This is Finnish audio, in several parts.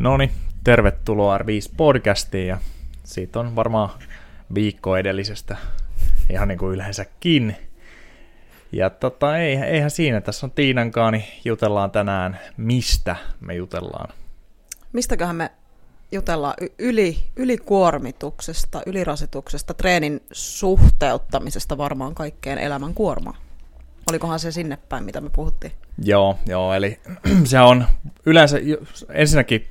No niin, tervetuloa R5 podcastiin ja siitä on varmaan viikko edellisestä ihan niin kuin yleensäkin. Ja tota, ei, eihän siinä, tässä on Tiinankaan, niin jutellaan tänään, mistä me jutellaan. Mistäköhän me jutellaan yli, ylikuormituksesta, ylirasituksesta, treenin suhteuttamisesta varmaan kaikkeen elämän kuormaan. Olikohan se sinne päin, mitä me puhuttiin? Joo, joo, eli se on yleensä ensinnäkin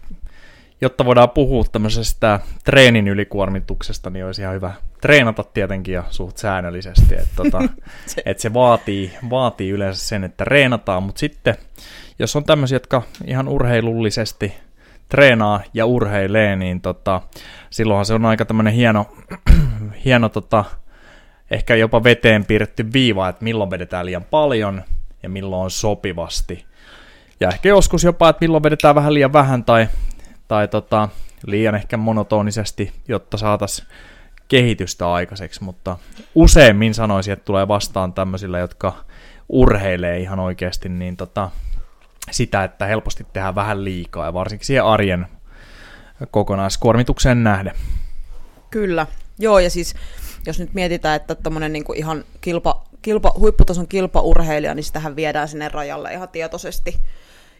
jotta voidaan puhua tämmöisestä treenin ylikuormituksesta, niin olisi ihan hyvä treenata tietenkin ja suht säännöllisesti. Että tota, se. Et se vaatii, vaatii yleensä sen, että treenataan, mutta sitten jos on tämmöisiä, jotka ihan urheilullisesti treenaa ja urheilee, niin tota, silloinhan se on aika tämmöinen hieno, hieno tota, ehkä jopa veteen piirretty viiva, että milloin vedetään liian paljon ja milloin on sopivasti. Ja ehkä joskus jopa, että milloin vedetään vähän liian vähän tai tai tota, liian ehkä monotonisesti, jotta saataisiin kehitystä aikaiseksi, mutta useimmin sanoisin, että tulee vastaan tämmöisillä, jotka urheilee ihan oikeasti, niin tota, sitä, että helposti tehdään vähän liikaa ja varsinkin siihen arjen kokonaiskuormitukseen nähden. Kyllä, joo ja siis jos nyt mietitään, että tämmöinen niin ihan kilpa, kilpa, huipputason kilpaurheilija, niin sitähän viedään sinne rajalle ihan tietoisesti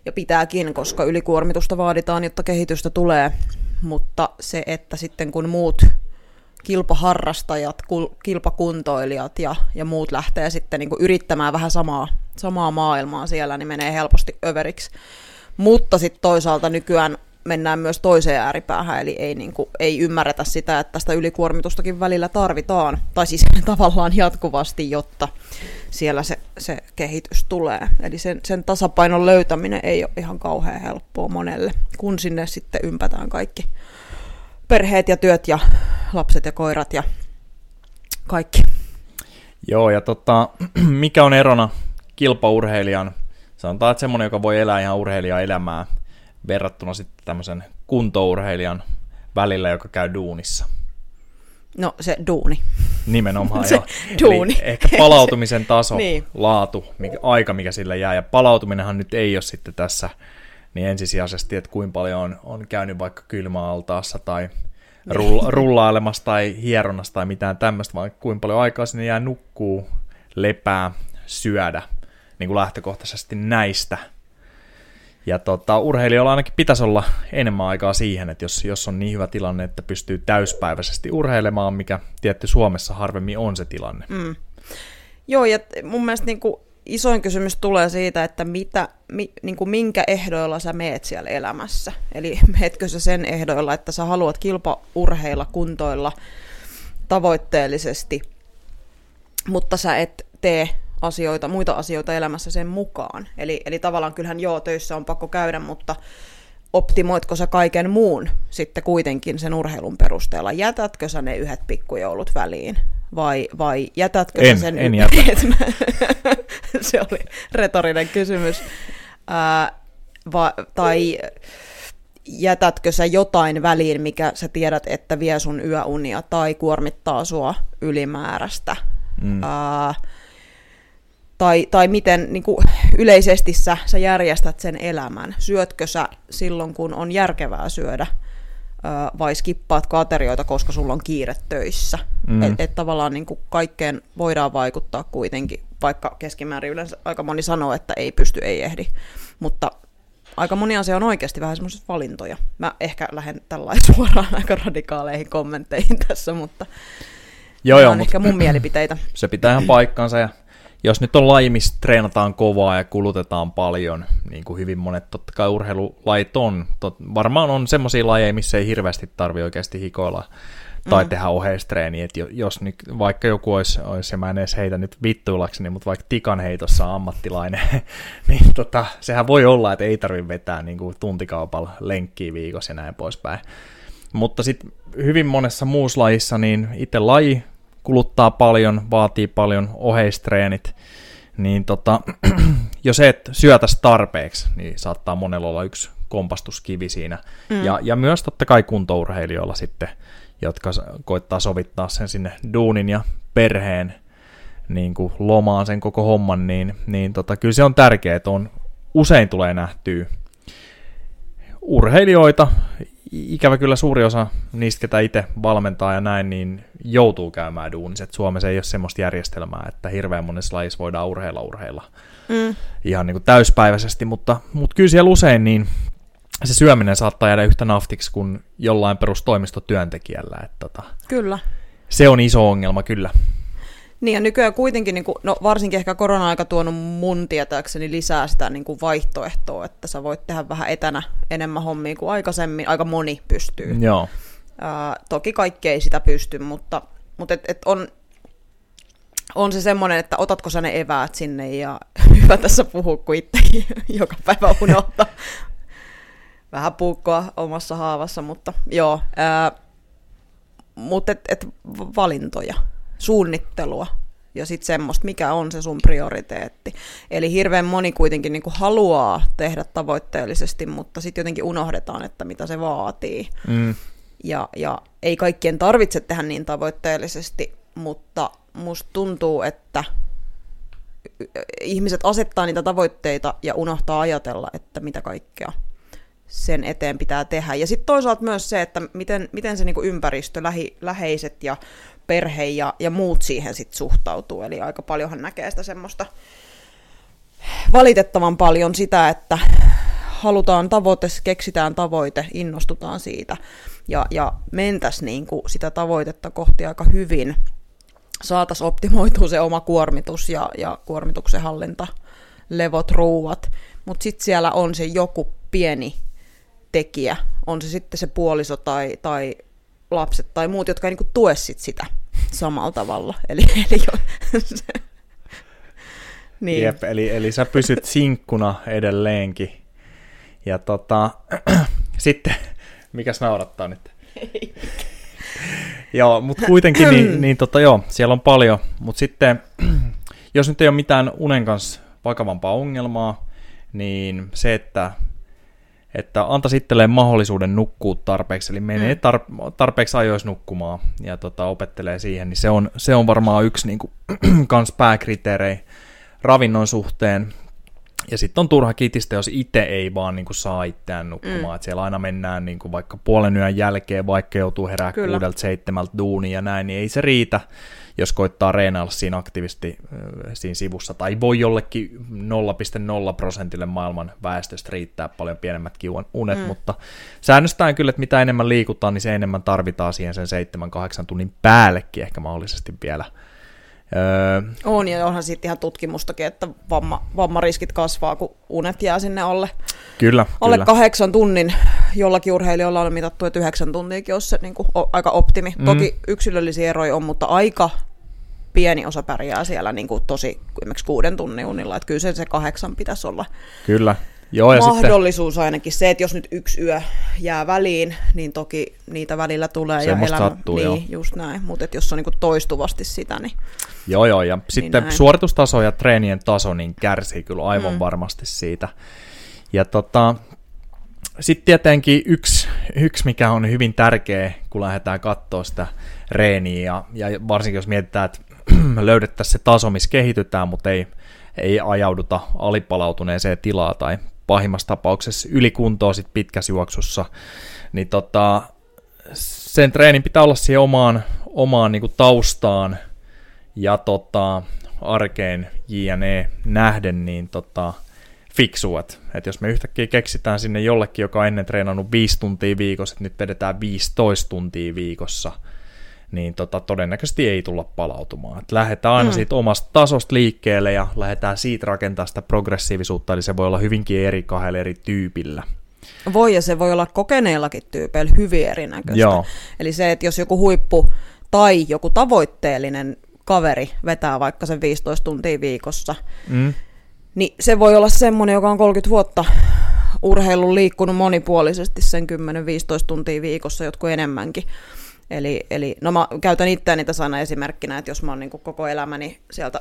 ja pitääkin, koska ylikuormitusta vaaditaan, jotta kehitystä tulee. Mutta se, että sitten kun muut kilpaharrastajat, kilpakuntoilijat ja, ja muut lähtee sitten niin yrittämään vähän samaa, samaa maailmaa siellä, niin menee helposti överiksi. Mutta sitten toisaalta nykyään mennään myös toiseen ääripäähän, eli ei, niin kuin, ei ymmärretä sitä, että tästä ylikuormitustakin välillä tarvitaan, tai siis tavallaan jatkuvasti, jotta siellä se, se kehitys tulee. Eli sen, sen tasapainon löytäminen ei ole ihan kauhean helppoa monelle, kun sinne sitten ympätään kaikki perheet ja työt ja lapset ja koirat ja kaikki. Joo, ja tota, mikä on erona kilpaurheilijan, sanotaan, että semmoinen, joka voi elää ihan urheilijan elämää, verrattuna sitten tämmöisen kuntourheilijan välillä, joka käy duunissa? No se duuni. Nimenomaan, se duuni. Eli ehkä palautumisen taso, niin. laatu, mikä, aika, mikä sillä jää. Ja palautuminenhan nyt ei ole sitten tässä niin ensisijaisesti, että kuinka paljon on, on käynyt vaikka kylmäaltaassa tai rulla, rullailemassa tai hieronnassa tai mitään tämmöistä, vaan kuinka paljon aikaa sinne jää nukkuu, lepää, syödä, niin kuin lähtökohtaisesti näistä – ja tota, urheilijoilla ainakin pitäisi olla enemmän aikaa siihen, että jos, jos on niin hyvä tilanne, että pystyy täyspäiväisesti urheilemaan, mikä tietty Suomessa harvemmin on se tilanne. Mm. Joo, ja mun mielestä niin kuin isoin kysymys tulee siitä, että mitä, mi, niin kuin minkä ehdoilla sä meet siellä elämässä. Eli meetkö sä sen ehdoilla, että sä haluat kilpaurheilla, kuntoilla tavoitteellisesti, mutta sä et tee asioita, muita asioita elämässä sen mukaan. Eli, eli tavallaan kyllähän joo, töissä on pakko käydä, mutta optimoitko sä kaiken muun sitten kuitenkin sen urheilun perusteella? Jätätkö sä ne yhdet pikkujoulut väliin? Vai, vai jätätkö en, sä sen... En jätä. se oli retorinen kysymys. Ää, va, tai jätätkö sä jotain väliin, mikä sä tiedät, että vie sun yöunia tai kuormittaa sua ylimääräistä? Mm. Ää, tai, tai miten niin kuin yleisesti sä, sä järjestät sen elämän. Syötkö sä silloin, kun on järkevää syödä, vai skippaat aterioita, koska sulla on kiire töissä. Mm. Että et tavallaan niin kuin kaikkeen voidaan vaikuttaa kuitenkin, vaikka keskimäärin yleensä aika moni sanoo, että ei pysty, ei ehdi. Mutta aika moni asia on oikeasti vähän semmoisia valintoja. Mä ehkä lähden tällaisen suoraan aika radikaaleihin kommentteihin tässä, mutta joo, joo, on ehkä mun mielipiteitä. Se pitää ihan paikkansa ja jos nyt on laji, missä treenataan kovaa ja kulutetaan paljon, niin kuin hyvin monet totta kai urheilulajit on, tot, varmaan on semmoisia lajeja, missä ei hirveästi tarvi oikeasti hikoilla tai mm. tehdä oheistreeniä, että jos nyt vaikka joku olisi, olisi ja mä en edes heitä nyt vittuilakseni, mutta vaikka tikan heitossa on ammattilainen, niin tota, sehän voi olla, että ei tarvi vetää niin kuin tuntikaupalla lenkkiä viikossa ja näin poispäin. Mutta sitten hyvin monessa muussa lajissa, niin itse laji kuluttaa paljon, vaatii paljon oheistreenit, niin tota, jos et syötäisi tarpeeksi, niin saattaa monella olla yksi kompastuskivi siinä. Mm. Ja, ja myös totta kai kuntourheilijoilla sitten, jotka koittaa sovittaa sen sinne duunin ja perheen niin kuin lomaan sen koko homman, niin, niin tota, kyllä se on tärkeää, että on, usein tulee nähtyä urheilijoita, ikävä kyllä suuri osa niistä, ketä itse valmentaa ja näin, niin joutuu käymään duunissa. Et Suomessa ei ole semmoista järjestelmää, että hirveän monessa lajissa voidaan urheilla urheilla mm. ihan niin kuin täyspäiväisesti, mutta, mutta kyllä siellä usein niin se syöminen saattaa jäädä yhtä naftiksi kuin jollain perustoimistotyöntekijällä. Että tota, kyllä. Se on iso ongelma kyllä. Niin ja nykyään kuitenkin, niin kuin, no varsinkin ehkä korona-aika tuonut mun tietääkseni lisää sitä niin kuin vaihtoehtoa, että sä voit tehdä vähän etänä enemmän hommia kuin aikaisemmin. Aika moni pystyy. Joo. Ää, toki kaikki ei sitä pysty, mutta, mutta et, et on, on se semmoinen, että otatko sä ne eväät sinne ja hyvä tässä puhua, kun itse joka päivä unohtaa vähän puukkoa omassa haavassa, mutta joo. Ää, mutta et, et valintoja suunnittelua ja sitten semmoista, mikä on se sun prioriteetti. Eli hirveän moni kuitenkin niin haluaa tehdä tavoitteellisesti, mutta sitten jotenkin unohdetaan, että mitä se vaatii. Mm. Ja, ja ei kaikkien tarvitse tehdä niin tavoitteellisesti, mutta musta tuntuu, että ihmiset asettaa niitä tavoitteita ja unohtaa ajatella, että mitä kaikkea sen eteen pitää tehdä. Ja sitten toisaalta myös se, että miten, miten se niinku ympäristö, lähi, läheiset ja perhe ja, ja muut siihen sit suhtautuu. Eli aika paljonhan näkee sitä semmoista valitettavan paljon sitä, että halutaan tavoite, keksitään tavoite, innostutaan siitä ja, ja mentäs niin kuin sitä tavoitetta kohti aika hyvin. Saataisiin optimoitua se oma kuormitus ja, ja kuormituksen hallinta, levot, ruuat, mutta sitten siellä on se joku pieni tekijä, on se sitten se puoliso tai, tai lapset tai muut, jotka ei niin tue sit sitä samalla tavalla. Eli, eli jo, niin. Jep, eli, eli sä pysyt sinkkuna edelleenkin. Ja tota, sitten, mikäs naurattaa nyt? joo, mutta kuitenkin, niin, niin tota, joo, siellä on paljon. Mutta sitten, jos nyt ei ole mitään unen kanssa vakavampaa ongelmaa, niin se, että että antaisi itselleen mahdollisuuden nukkua tarpeeksi, eli menee mm. tar- tarpeeksi ajoissa nukkumaan ja tota, opettelee siihen, niin se on, se on varmaan yksi niin kuin, kans pääkriteerei ravinnon suhteen. Ja sitten on turha kitistä, jos itse ei vaan niin kuin, saa itseään nukkumaan. Mm. Et siellä aina mennään niin kuin, vaikka puolen yön jälkeen, vaikka joutuu herää kuudelta seitsemältä duunia ja näin, niin ei se riitä jos koittaa reenailla siinä aktiivisesti siinä sivussa, tai voi jollekin 0,0 prosentille maailman väestöstä riittää paljon pienemmätkin unet, mm. mutta säännöstään kyllä, että mitä enemmän liikutaan, niin se enemmän tarvitaan siihen sen 7-8 tunnin päällekin ehkä mahdollisesti vielä. Öö, on, ja onhan sitten ihan tutkimustakin, että vamma, vammariskit kasvaa, kun unet jää sinne alle, kyllä, alle kyllä. kahdeksan tunnin. Jollakin urheilijoilla on mitattu, että yhdeksän tuntiakin olisi se niin kuin, aika optimi. Mm. Toki yksilöllisiä eroja on, mutta aika pieni osa pärjää siellä niin kuin tosi esimerkiksi kuuden tunnin unilla, että kyllä se, se kahdeksan pitäisi olla kyllä. Joo, ja mahdollisuus sitten... ainakin se, että jos nyt yksi yö jää väliin, niin toki niitä välillä tulee. ja elämä, sattuu, niin, joo. just näin, mutta jos on niin toistuvasti sitä, niin Joo, joo, ja niin sitten näin. suoritustaso ja treenien taso niin kärsii kyllä aivan mm. varmasti siitä. Ja tota, sitten tietenkin yksi, yksi, mikä on hyvin tärkeä, kun lähdetään katsoa sitä reeniä, ja, ja varsinkin jos mietitään, että löydettäisiin se taso, missä kehitytään, mutta ei, ei ajauduta alipalautuneeseen tilaa tai pahimmassa tapauksessa ylikuntoa sit pitkässä juoksussa, niin tota, sen treenin pitää olla siihen omaan, omaan niin taustaan ja tota, arkeen JNE nähden niin tota, fiksuat. että jos me yhtäkkiä keksitään sinne jollekin, joka on ennen treenannut 5 tuntia viikossa, että nyt vedetään 15 tuntia viikossa – niin tota, todennäköisesti ei tulla palautumaan. Et lähdetään aina mm. siitä omasta tasosta liikkeelle ja lähdetään siitä rakentaa sitä progressiivisuutta, eli se voi olla hyvinkin eri kahdella eri tyypillä. Voi ja se voi olla kokeneellakin tyypeillä hyvin erinäköistä. Joo. Eli se, että jos joku huippu tai joku tavoitteellinen kaveri vetää vaikka sen 15 tuntia viikossa, mm. niin se voi olla semmoinen, joka on 30 vuotta urheilun liikkunut monipuolisesti sen 10-15 tuntia viikossa, jotkut enemmänkin. Eli, eli no mä käytän itseäni tässä aina esimerkkinä, että jos mä oon niin koko elämäni sieltä,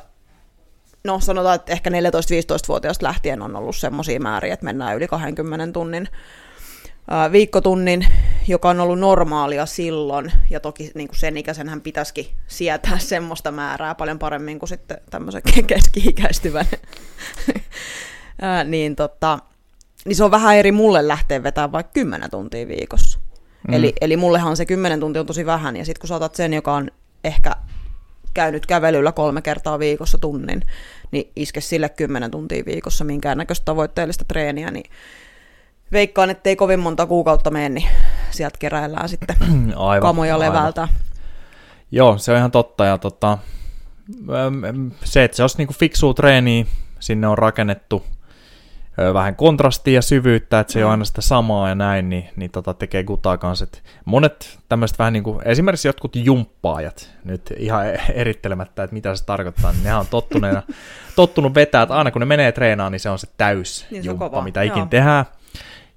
no sanotaan, että ehkä 14-15-vuotiaasta lähtien on ollut semmoisia määriä, että mennään yli 20 tunnin viikkotunnin, joka on ollut normaalia silloin, ja toki niin kuin sen ikäisenhän pitäisikin sietää semmoista määrää paljon paremmin kuin sitten tämmöisen keski-ikäistyvän, niin tota, niin se on vähän eri mulle lähteä vetämään vaikka 10 tuntia viikossa. Mm. Eli, eli mullehan se 10 tuntia on tosi vähän, ja sitten kun saatat sen, joka on ehkä käynyt kävelyllä kolme kertaa viikossa tunnin, niin iske sille 10 tuntia viikossa minkäännäköistä tavoitteellista treeniä, niin veikkaan, ettei kovin monta kuukautta mene, niin sieltä keräillään sitten aivan, kamoja levältä. Aivan. Joo, se on ihan totta. Ja tota, se, että se olisi niin fiksua treeniä, sinne on rakennettu vähän kontrastia ja syvyyttä, että se ei ole aina sitä samaa ja näin, niin, niin tota tekee gutaa kanssa. Et monet tämmöiset vähän niin kuin, esimerkiksi jotkut jumppaajat, nyt ihan erittelemättä, että mitä se tarkoittaa, niin nehän on tottuneena, tottunut vetää, että aina kun ne menee treenaan, niin se on se täys niin se jumppa, mitä ikin tehdään.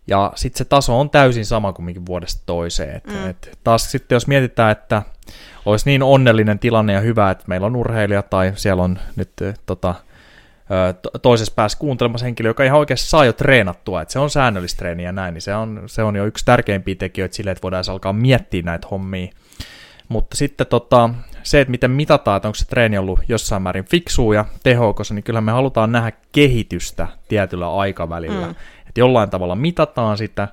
Ja sitten se taso on täysin sama kuin vuodesta toiseen. Et, mm. et taas sitten jos mietitään, että olisi niin onnellinen tilanne ja hyvä, että meillä on urheilija tai siellä on nyt tota, toisessa päässä kuuntelemassa henkilö, joka ihan oikeasti saa jo treenattua, että se on säännöllistä treeniä ja näin, niin se on, se on jo yksi tärkeimpiä tekijöitä sille, että voidaan alkaa miettiä näitä hommia. Mutta sitten tota, se, että miten mitataan, että onko se treeni ollut jossain määrin fiksua ja tehokas, niin kyllä me halutaan nähdä kehitystä tietyllä aikavälillä. Mm. Että jollain tavalla mitataan sitä,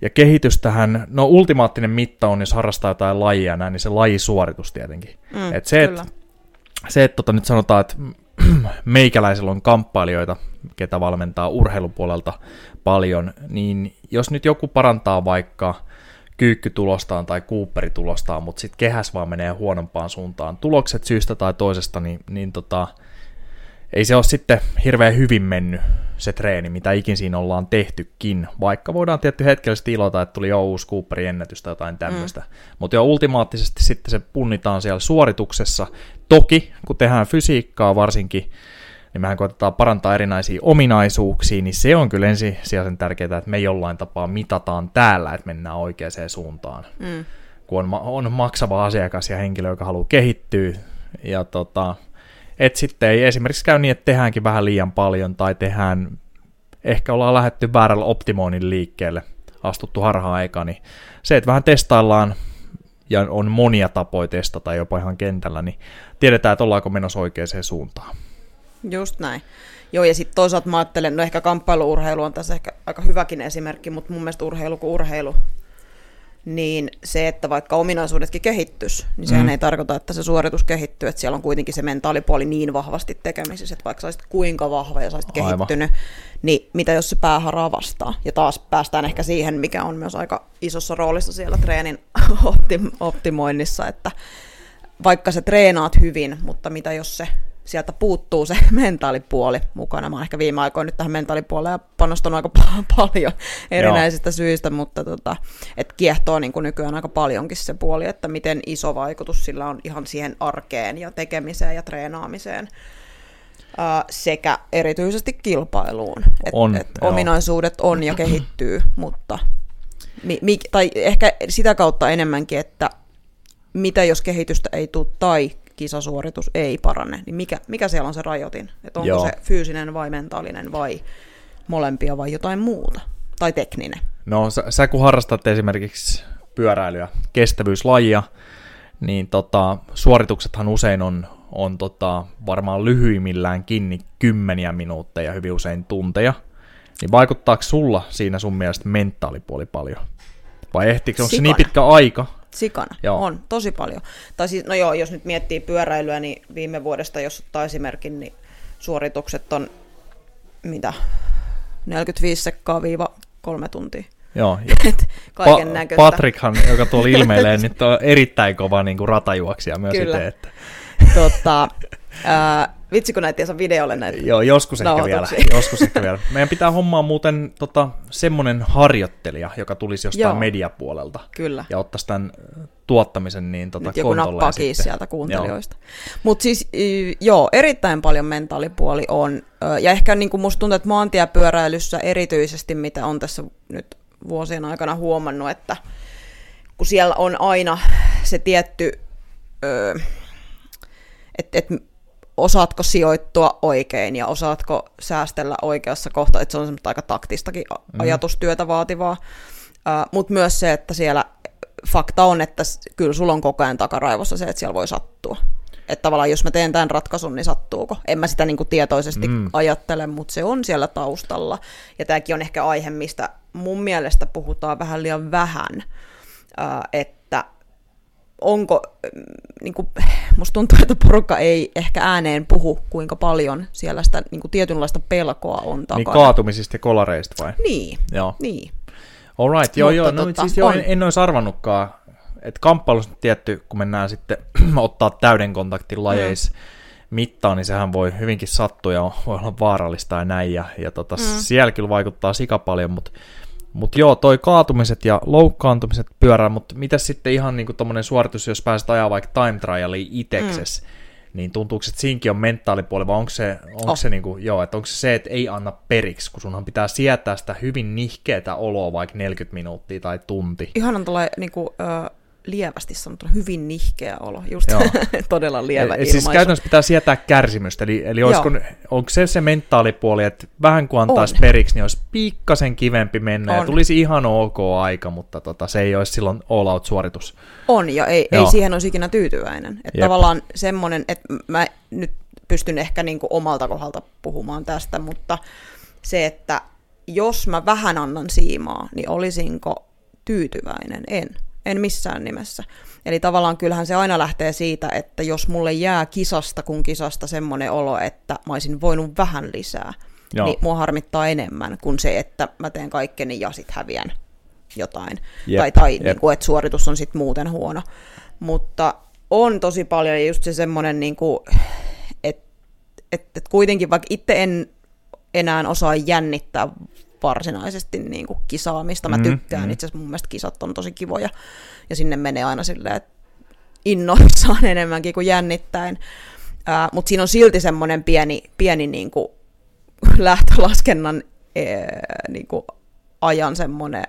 ja kehitystähän, no ultimaattinen mitta on, jos harrastaa jotain lajia näin, niin se lajisuoritus tietenkin. Mm, Et se, että se, että tota, nyt sanotaan, että meikäläisellä on kamppailijoita, ketä valmentaa urheilupuolelta paljon, niin jos nyt joku parantaa vaikka kyykkytulostaan tai kuupperitulostaan, mutta sitten kehäs vaan menee huonompaan suuntaan, tulokset syystä tai toisesta, niin, niin tota, ei se ole sitten hirveän hyvin mennyt se treeni, mitä ikin siinä ollaan tehtykin, vaikka voidaan tietty hetkellisesti ilota, että tuli jo uusi Cooperin ennätys tai jotain tämmöistä. Mm. Mutta jo ultimaattisesti sitten se punnitaan siellä suorituksessa. Toki, kun tehdään fysiikkaa varsinkin, niin mehän koitetaan parantaa erinäisiä ominaisuuksia, niin se on kyllä ensisijaisen tärkeää, että me jollain tapaa mitataan täällä, että mennään oikeaan suuntaan. Mm. Kun on, on maksava asiakas ja henkilö, joka haluaa kehittyä, ja tota, että sitten ei esimerkiksi käy niin, että tehdäänkin vähän liian paljon tai tehdään, ehkä ollaan lähetty väärällä optimoinnin liikkeelle, astuttu harhaan aika, niin se, että vähän testaillaan ja on monia tapoja testata jopa ihan kentällä, niin tiedetään, että ollaanko menossa oikeaan suuntaan. Just näin. Joo, ja sitten toisaalta mä ajattelen, no ehkä kamppailuurheilu on tässä ehkä aika hyväkin esimerkki, mutta mun mielestä urheilu kuin urheilu niin se, että vaikka ominaisuudetkin kehittyisi, niin sehän mm. ei tarkoita, että se suoritus kehittyy, että siellä on kuitenkin se mentaalipuoli niin vahvasti tekemisissä, että vaikka sä olisit kuinka vahva ja sä olisit Aivan. kehittynyt, niin mitä jos se pääharaa vastaa? Ja taas päästään ehkä siihen, mikä on myös aika isossa roolissa siellä treenin optim- optimoinnissa, että vaikka sä treenaat hyvin, mutta mitä jos se sieltä puuttuu se mentaalipuoli mukana. Mä oon ehkä viime aikoina nyt tähän mentaalipuoleen panostanut aika paljon erinäisistä Joo. syistä, mutta tota, et kiehtoo niin kuin nykyään aika paljonkin se puoli, että miten iso vaikutus sillä on ihan siihen arkeen ja tekemiseen ja treenaamiseen. Sekä erityisesti kilpailuun. Et, on, et ominaisuudet on ja kehittyy, mutta mi, mi, tai ehkä sitä kautta enemmänkin, että mitä jos kehitystä ei tule tai kisasuoritus ei parane, niin mikä, mikä siellä on se rajoitin? Että onko Joo. se fyysinen vai mentaalinen vai molempia vai jotain muuta? Tai tekninen? No sä, sä kun harrastat esimerkiksi pyöräilyä, kestävyyslajia, niin tota, suorituksethan usein on, on tota, varmaan lyhyimmillään kiinni kymmeniä minuutteja, hyvin usein tunteja. Niin vaikuttaako sulla siinä sun mielestä mentaalipuoli paljon? Vai ehtikö, onko se niin pitkä aika, sikana. Joo. On, tosi paljon. Tai siis, no joo, jos nyt miettii pyöräilyä, niin viime vuodesta, jos ottaa esimerkin, niin suoritukset on mitä, 45 sekkaa viiva kolme tuntia. Joo. kaiken pa- näköistä. Patrickhan, joka tuolla ilmeilee, niin on erittäin kova niin kuin ratajuoksija myös Kyllä. itse. Että. Tota, ää, vitsi kun näitä videolle näitä Joo, joskus ehkä, vielä, joskus ehkä vielä. Meidän pitää hommaa muuten tota, semmoinen harjoittelija, joka tulisi jostain Joo. mediapuolelta. Kyllä. Ja ottaisi tämän tuottamisen niin tota, Nyt joku nappaa kiinni sieltä kuuntelijoista. Mutta siis joo, erittäin paljon mentaalipuoli on. Ja ehkä niin kuin musta tuntuu, että maantiepyöräilyssä erityisesti, mitä on tässä nyt vuosien aikana huomannut, että kun siellä on aina se tietty... että et osaatko sijoittua oikein ja osaatko säästellä oikeassa kohtaa, että se on semmoista aika taktistakin mm. ajatustyötä vaativaa. Uh, Mutta myös se, että siellä fakta on, että kyllä sulla on koko ajan takaraivossa se, että siellä voi sattua. Että tavallaan jos mä teen tämän ratkaisun, niin sattuu tapahtuuko. En mä sitä niin kuin tietoisesti mm. ajattele, mutta se on siellä taustalla. Ja tämäkin on ehkä aihe, mistä mun mielestä puhutaan vähän liian vähän, että onko, niin kuin, musta tuntuu, että porukka ei ehkä ääneen puhu, kuinka paljon siellä sitä niin kuin tietynlaista pelkoa on Niin takana. kaatumisista ja kolareista vai? Niin, Joo. niin. Alright, joo, Mutta joo, no, tota, siis joo, on. en, en olisi arvannutkaan, että kamppailussa tietty, kun mennään sitten ottaa täyden kontaktin lajeissa mm. mittaan, niin sehän voi hyvinkin sattua ja voi olla vaarallista ja näin, ja, ja tota, mm. siellä kyllä vaikuttaa sika paljon, mutta mut joo, toi kaatumiset ja loukkaantumiset pyörää, mutta mitä sitten ihan niinku tommonen suoritus, jos pääset ajaa vaikka time trialiin itekses, mm. niin tuntuuko, että siinkin on mentaalipuoli, vai onko se, onko Oh. se, niinku, joo, että onko se se, että ei anna periksi, kun sunhan pitää sietää sitä hyvin nihkeetä oloa vaikka 40 minuuttia tai tunti. Ihanan tulee niin kuin, ö, lievästi sanottuna hyvin nihkeä olo, just todella lievä Eli ilmaisu. siis käytännössä pitää sietää kärsimystä, eli, eli olisiko, onko se se mentaalipuoli, että vähän kun antaisi On. periksi, niin olisi pikkasen kivempi mennä ja On. tulisi ihan ok aika, mutta tota, se ei olisi silloin all out suoritus. On, ja ei, Joo. ei siihen olisi ikinä tyytyväinen. Että Jep. tavallaan semmoinen, että mä nyt pystyn ehkä niin omalta kohdalta puhumaan tästä, mutta se, että jos mä vähän annan siimaa, niin olisinko tyytyväinen? En. En missään nimessä. Eli tavallaan kyllähän se aina lähtee siitä, että jos mulle jää kisasta kun kisasta semmoinen olo, että mä olisin voinut vähän lisää, Joo. niin mua harmittaa enemmän kuin se, että mä teen kaikkeni ja sit häviän jotain. Jep, tai tai jep. niin kuin, että suoritus on sitten muuten huono. Mutta on tosi paljon ja just se semmoinen, niin että et, et kuitenkin vaikka itse en enää osaa jännittää varsinaisesti niin kuin kisaamista. Mä Mm, tykkään, mm. itse asiassa mun mielestä kisat on tosi kivoja ja sinne menee aina silleen, että innoissaan enemmänkin kuin jännittäen. Ää, Mutta siinä on silti semmoinen pieni, pieni niin kuin lähtölaskennan ää, niin kuin ajan semmoinen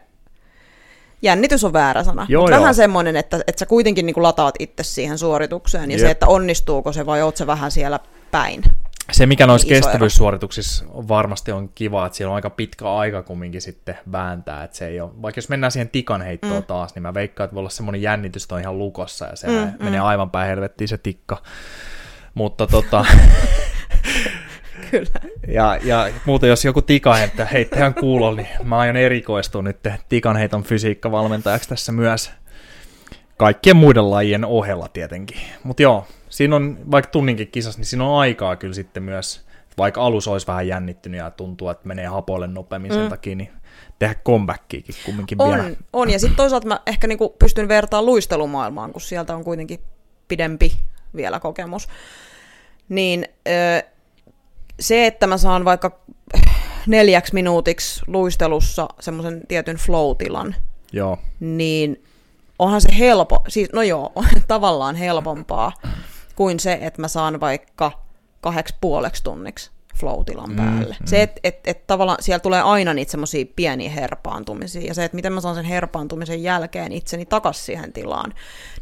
jännitys on väärä sana. Joo, joo. vähän semmoinen, että, että sä kuitenkin niin kuin lataat itse siihen suoritukseen ja Jep. se, että onnistuuko se vai oot se vähän siellä päin. Se, mikä noissa kestävyyssuorituksissa on varmasti on kiva, että siellä on aika pitkä aika kumminkin sitten vääntää, että se ei ole, vaikka jos mennään siihen tikan heittoon mm. taas, niin mä veikkaan, että voi olla semmoinen jännitys, että on ihan lukossa ja se mm, Mm, menee aivan päin helvettiin se tikka. Mutta tota, Kyllä. ja, ja muuten jos joku tikan heittää heittäjän kuulolla, niin mä aion erikoistua nyt tikan heiton fysiikkavalmentajaksi tässä myös kaikkien muiden lajien ohella tietenkin. Mutta joo, siinä on, vaikka tunninkin kisassa, niin siinä on aikaa kyllä sitten myös, vaikka alus olisi vähän jännittynyt ja tuntuu, että menee hapoille nopeammin sen Mm. takia, niin tehdä comebackiakin kumminkin On, vielä. on. ja sitten toisaalta mä ehkä niinku pystyn vertaamaan luistelumaailmaan, kun sieltä on kuitenkin pidempi vielä kokemus. Niin se, että mä saan vaikka neljäksi minuutiksi luistelussa semmoisen tietyn flow-tilan, Joo, niin onhan se helpo, siis no joo, on tavallaan helpompaa kuin se, että mä saan vaikka kahdeksi puoleksi tunniksi flow-tilan Mm, päälle. mm. Se, että et, et tavallaan siellä tulee aina niitä semmoisia pieniä herpaantumisia, ja se, että miten mä saan sen herpaantumisen jälkeen itseni takas siihen tilaan,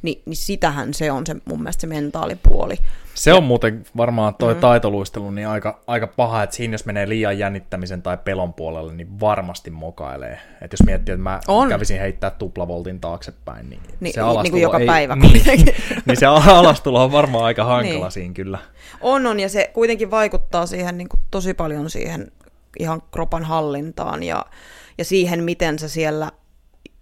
niin, niin sitähän se on se mun mielestä se mentaalipuoli. Se on muuten varmaan toi mm. taitoluistelu niin aika, aika paha, että siinä jos menee liian jännittämisen tai pelon puolelle, niin varmasti mokailee. Että jos miettii, että mä On. kävisin heittää tuplavoltin taaksepäin, niin, Niin- se niin alastulo kuin joka ei, päivä niin, niin se alastulo on varmaan aika hankala Niin. siinä kyllä. On, on, ja se kuitenkin vaikuttaa siihen niin kuin tosi paljon siihen ihan kropan hallintaan ja, ja siihen, miten sä siellä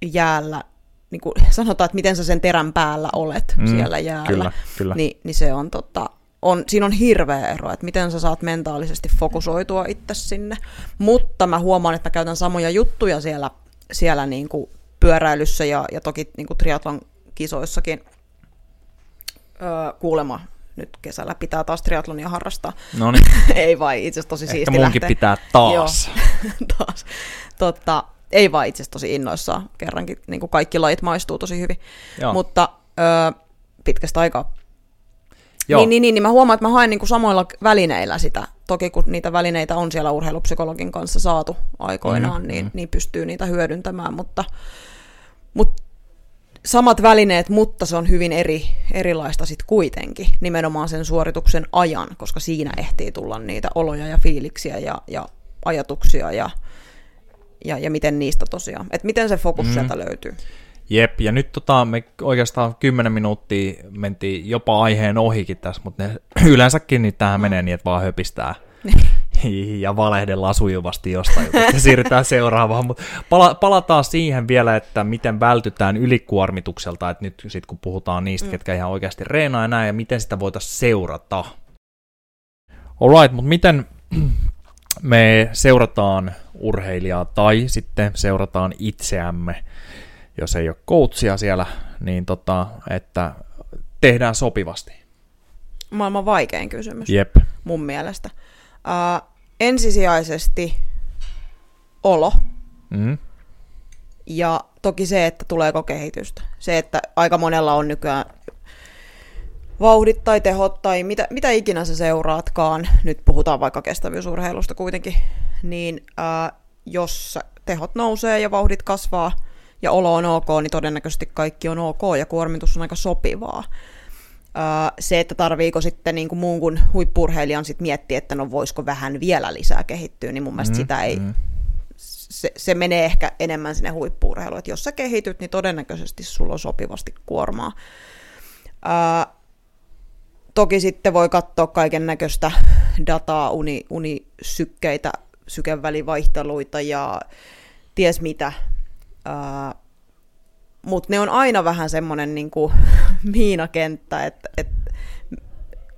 jäällä, niin kuin sanotaan, että miten sä sen terän päällä olet Mm, siellä jäällä. kyllä, kyllä. Niin, niin se on tota, on, siinä on hirveä ero, että miten sä saat mentaalisesti fokusoitua itse sinne. Mutta mä huomaan, että mä käytän samoja juttuja siellä, siellä niin kuin pyöräilyssä ja, ja toki niin kuin triatlon kisoissakin öö, kuulema nyt kesällä pitää taas triatlonia harrastaa. No niin, ei vai, itse asiassa tosi ehkä siisti munkin lähteä. pitää taas. taas. Totta, ei vaan itse tosi innoissaan. Kerrankin niin kuin kaikki lajit maistuu tosi hyvin. Joo. Mutta öö, pitkästä aikaa. Joo. Niin, niin, niin, niin mä huomaan, että mä haen niin kuin samoilla välineillä sitä. Toki kun niitä välineitä on siellä urheilupsykologin kanssa saatu aikoinaan, Mhm, mm, niin, niin pystyy niitä hyödyntämään. Mutta, mutta samat välineet, mutta se on hyvin eri, erilaista sitten kuitenkin, nimenomaan sen suorituksen ajan, koska siinä ehtii tulla niitä oloja ja fiiliksiä ja, ja ajatuksia ja, ja, ja miten niistä tosiaan, että miten se fokus Mm. sieltä löytyy. Jep, ja nyt tota, me oikeastaan 10 minuuttia mentiin jopa aiheen ohikin tässä, mutta ne, yleensäkin niin tähän menee niin, että vaan höpistää ja valehdellaan sujuvasti jostain ja siirrytään seuraavaan, mutta pala- palataan siihen vielä, että miten vältytään ylikuormitukselta, että nyt sit kun puhutaan niistä, mm. ketkä ihan oikeasti reenaa ja näin, ja miten sitä voitaisiin seurata. Alright, mutta miten me seurataan urheilijaa tai sitten seurataan itseämme, jos ei ole coachia siellä, niin tota, että tehdään sopivasti. Maailman vaikein kysymys Jep. mun mielestä. Uh, ensisijaisesti olo. Mm. Ja toki se, että tuleeko kehitystä. Se, että aika monella on nykyään vauhdit tai tehot tai mitä, mitä ikinä sä seuraatkaan, nyt puhutaan vaikka kestävyysurheilusta kuitenkin, niin ää, jos tehot nousee ja vauhdit kasvaa ja olo on ok, niin todennäköisesti kaikki on ok ja kuormitus on aika sopivaa. Ää, se, että tarviiko sitten niin kuin muun kuin huippurheilijan sit miettiä, että no voisiko vähän vielä lisää kehittyä, niin mun mielestä mm, sitä ei, mm. se, se menee ehkä enemmän sinne huippurheiluun, että jos sä kehityt, niin todennäköisesti sulla on sopivasti kuormaa. Ää, toki sitten voi katsoa kaiken näköistä dataa, uni, unisykkeitä, sykevälivaihteluita ja ties mitä. Mutta ne on aina vähän semmoinen niinku miinakenttä, että et,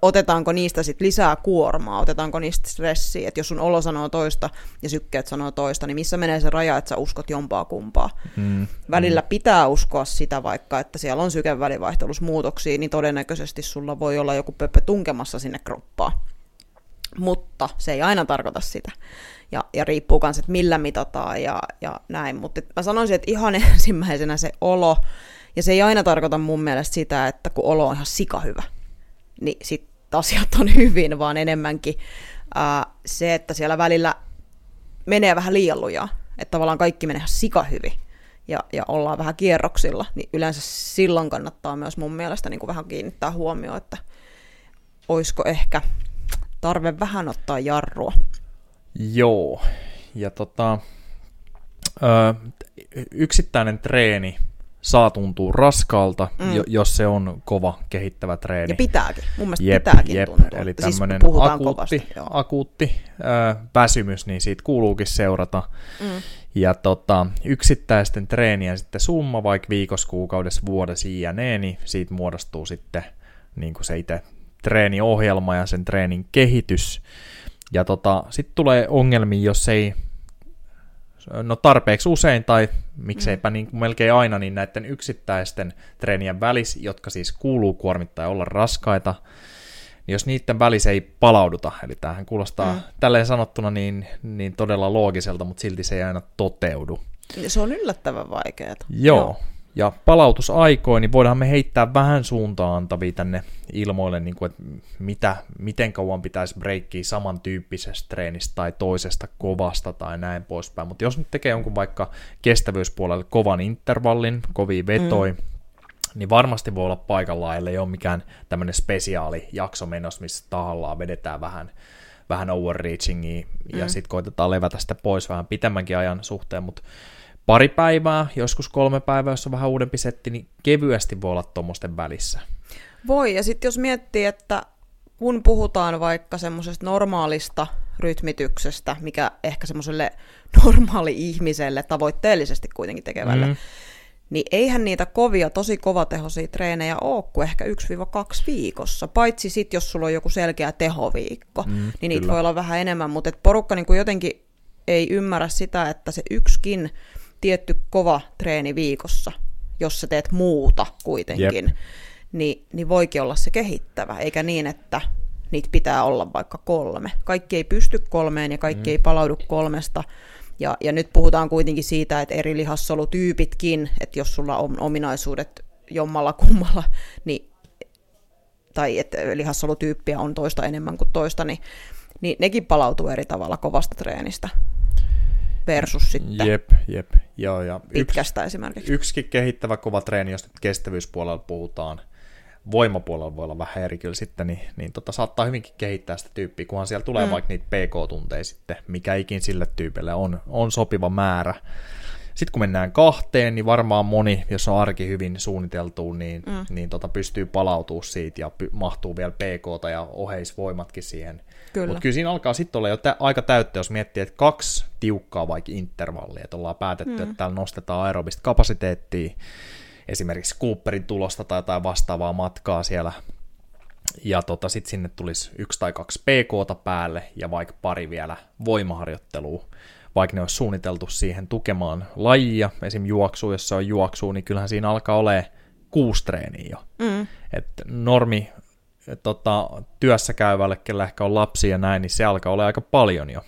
otetaanko niistä sit lisää kuormaa, otetaanko niistä stressiä, että jos sun olo sanoo toista ja sykkeet sanoo toista, niin missä menee se raja, että sä uskot jompaa kumpaa. Mm. Välillä mm. pitää uskoa sitä vaikka, että siellä on sykevälivaihtelussa muutoksia, niin todennäköisesti sulla voi olla joku pöppö tunkemassa sinne kroppaa. Mutta se ei aina tarkoita sitä. Ja, ja riippuu myös, että millä mitataan ja, ja näin. Mutta mä sanoisin, että ihan ensimmäisenä se olo, ja se ei aina tarkoita mun mielestä sitä, että kun olo on ihan sika hyvä, niin sit asiat on hyvin, vaan enemmänkin ää, se, että siellä välillä menee vähän liian lujaa, että tavallaan kaikki menee ihan sika hyvin ja, ja ollaan vähän kierroksilla, niin yleensä silloin kannattaa myös mun mielestä niin kuin vähän kiinnittää huomioon, että olisiko ehkä tarve vähän ottaa jarrua. Joo, ja tota, ö, yksittäinen treeni saa tuntua raskaalta, mm. jos se on kova kehittävä treeni. Ja pitääkin, mun mielestä jep, pitääkin jep. tuntua. Eli tämmöinen siis akuutti, kovasti, akuutti äh, väsymys, niin siitä kuuluukin seurata. Mm. Ja tota, yksittäisten treenien sitten summa, vaikka viikossa, kuukaudessa, vuodessa jne, niin siitä muodostuu sitten niin kuin se itse treeniohjelma ja sen treenin kehitys. Ja tota, sitten tulee ongelmia, jos ei no tarpeeksi usein tai mikseipä mm. niin kuin melkein aina niin näiden yksittäisten treenien välis, jotka siis kuuluu kuormittaa ja olla raskaita, niin jos niiden välis ei palauduta, eli tämähän kuulostaa mm. tälleen sanottuna niin, niin todella loogiselta, mutta silti se ei aina toteudu. Se on yllättävän vaikeaa. Joo, Joo. Ja palautusaikoin, niin voidaan me heittää vähän suuntaan antavia tänne ilmoille, niin kuin, että mitä, miten kauan pitäisi breikkiä samantyyppisestä treenistä tai toisesta kovasta tai näin poispäin. Mutta jos nyt tekee jonkun vaikka kestävyyspuolelle kovan intervallin, kovia vetoi, mm. niin varmasti voi olla paikallaan, ellei ole mikään tämmöinen spesiaali jakso menossa, missä tahallaan vedetään vähän vähän overreachingia ja mm. sitten koitetaan levätä sitä pois vähän pitemmänkin ajan suhteen, mutta pari päivää, joskus kolme päivää, jos on vähän uudempi setti, niin kevyesti voi olla tuommoisten välissä. Voi, ja sitten jos miettii, että kun puhutaan vaikka semmoisesta normaalista rytmityksestä, mikä ehkä semmoiselle normaali-ihmiselle tavoitteellisesti kuitenkin tekevälle, mm. niin eihän niitä kovia, tosi kovatehoisia treenejä ole kuin ehkä 1-2 viikossa. Paitsi sitten, jos sulla on joku selkeä tehoviikko, mm, niin niitä kyllä. voi olla vähän enemmän, mutta porukka niin kuin jotenkin ei ymmärrä sitä, että se yksikin tietty kova treeni viikossa, jos sä teet muuta kuitenkin, Jep. niin, niin voikin olla se kehittävä, eikä niin, että niitä pitää olla vaikka kolme. Kaikki ei pysty kolmeen ja kaikki mm. ei palaudu kolmesta. Ja, ja nyt puhutaan kuitenkin siitä, että eri lihassolutyypitkin, että jos sulla on ominaisuudet jommalla kummalla, niin, tai että lihassolutyyppiä on toista enemmän kuin toista, niin, niin nekin palautuu eri tavalla kovasta treenistä versus sitten jep, jep. Joo, ja pitkästä yksi, esimerkiksi. Yksikin kehittävä kova treeni, jos nyt kestävyyspuolella puhutaan, voimapuolella voi olla vähän eri kyllä sitten, niin, niin tota, saattaa hyvinkin kehittää sitä tyyppiä, kunhan siellä tulee mm. vaikka niitä PK-tunteja sitten, mikä ikin sille tyypille on, on sopiva määrä. Sitten kun mennään kahteen, niin varmaan moni, jos on arki hyvin suunniteltu, niin, mm. niin tota, pystyy palautumaan siitä ja py- mahtuu vielä PK ja oheisvoimatkin siihen. Mutta kyllä siinä alkaa sitten olla jo tä- aika täyttä, jos miettii, että kaksi tiukkaa vaikka intervallia, että ollaan päätetty, mm. että täällä nostetaan aerobista kapasiteettia, esimerkiksi Cooperin tulosta tai jotain vastaavaa matkaa siellä ja tota, sitten sinne tulisi yksi tai kaksi pk päälle ja vaikka pari vielä voimaharjoittelua, vaikka ne olisi suunniteltu siihen tukemaan lajia, esim. juoksu, jos se on juoksu, niin kyllähän siinä alkaa olemaan kuusi treeniä jo. Mm. Et normi tota, työssä käyvälle, kellä ehkä on lapsia ja näin, niin se alkaa olla aika paljon jo.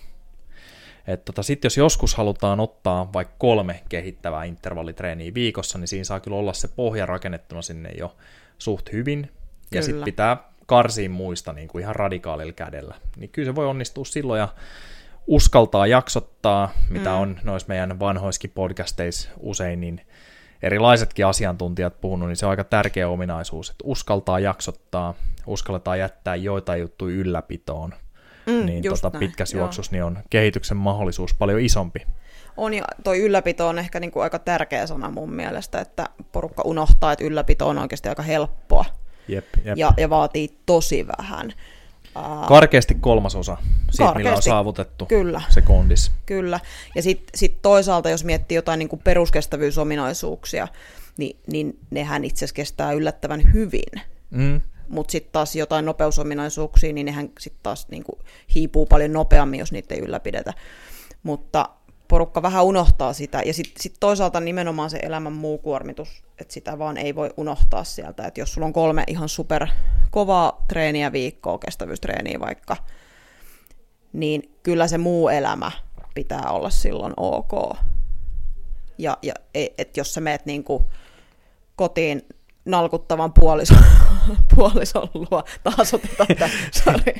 tota, Sitten jos joskus halutaan ottaa vaikka kolme kehittävää intervallitreeniä viikossa, niin siinä saa kyllä olla se pohja rakennettuna sinne jo suht hyvin. Ja sitten pitää karsiin muista niin kuin ihan radikaalilla kädellä. Niin kyllä se voi onnistua silloin ja uskaltaa jaksottaa, mitä mm. on noissa meidän vanhoiskin podcasteissa usein, niin erilaisetkin asiantuntijat puhunut, niin se on aika tärkeä ominaisuus, että uskaltaa jaksottaa, uskalletaan jättää joitain juttuja ylläpitoon, mm, niin tota, pitkässä juoksussa niin on kehityksen mahdollisuus paljon isompi. On ja toi ylläpito on ehkä niin kuin aika tärkeä sana mun mielestä, että porukka unohtaa, että ylläpito on oikeasti aika helppoa Jep, jep. Ja, ja vaatii tosi vähän. Karkeasti kolmasosa siitä, Karkeasti, millä on saavutettu kyllä, se kondis. Kyllä, ja sitten sit toisaalta, jos miettii jotain niin kuin peruskestävyysominaisuuksia, niin, niin nehän itse asiassa kestää yllättävän hyvin. Mm. Mutta sitten taas jotain nopeusominaisuuksia, niin nehän sitten taas niin kuin hiipuu paljon nopeammin, jos niitä ei ylläpidetä. Mutta porukka vähän unohtaa sitä. Ja sitten sit toisaalta nimenomaan se elämän muu kuormitus, että sitä vaan ei voi unohtaa sieltä. Että jos sulla on kolme ihan super kovaa treeniä viikkoa, kestävyystreeniä vaikka, niin kyllä se muu elämä pitää olla silloin ok. Ja, ja et jos sä meet niinku kotiin nalkuttavan puolison, puolison luo. Taas otetaan tämä, sorry.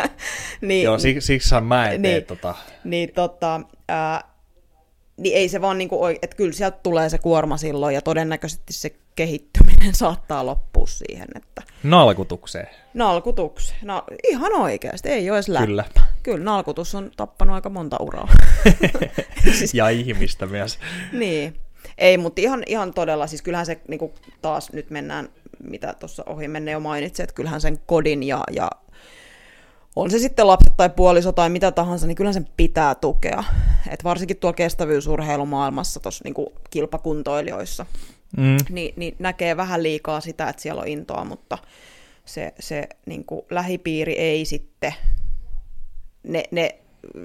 niin, Joo, siksi, siksi mä en niin, tota. Niin, tota, ää, niin ei se vaan niinku, että kyllä sieltä tulee se kuorma silloin ja todennäköisesti se kehittyminen saattaa loppua siihen, että... Nalkutukseen. Nalkutukseen. No, ihan oikeasti, ei ole edes läppä. Kyllä. Kyllä, nalkutus on tappanut aika monta uraa. siis... ja ihmistä myös. niin. Ei, mutta ihan, ihan todella, siis kyllähän se niin kuin taas nyt mennään, mitä tuossa ohi menne jo mainitsi, että kyllähän sen kodin ja, ja on se sitten lapset tai puoliso tai mitä tahansa, niin kyllä sen pitää tukea. Et varsinkin tuolla kestävyysurheilumaailmassa, tuossa niin kilpakuntoilijoissa, mm. niin, niin näkee vähän liikaa sitä, että siellä on intoa, mutta se, se niin kuin lähipiiri ei sitten, ne, ne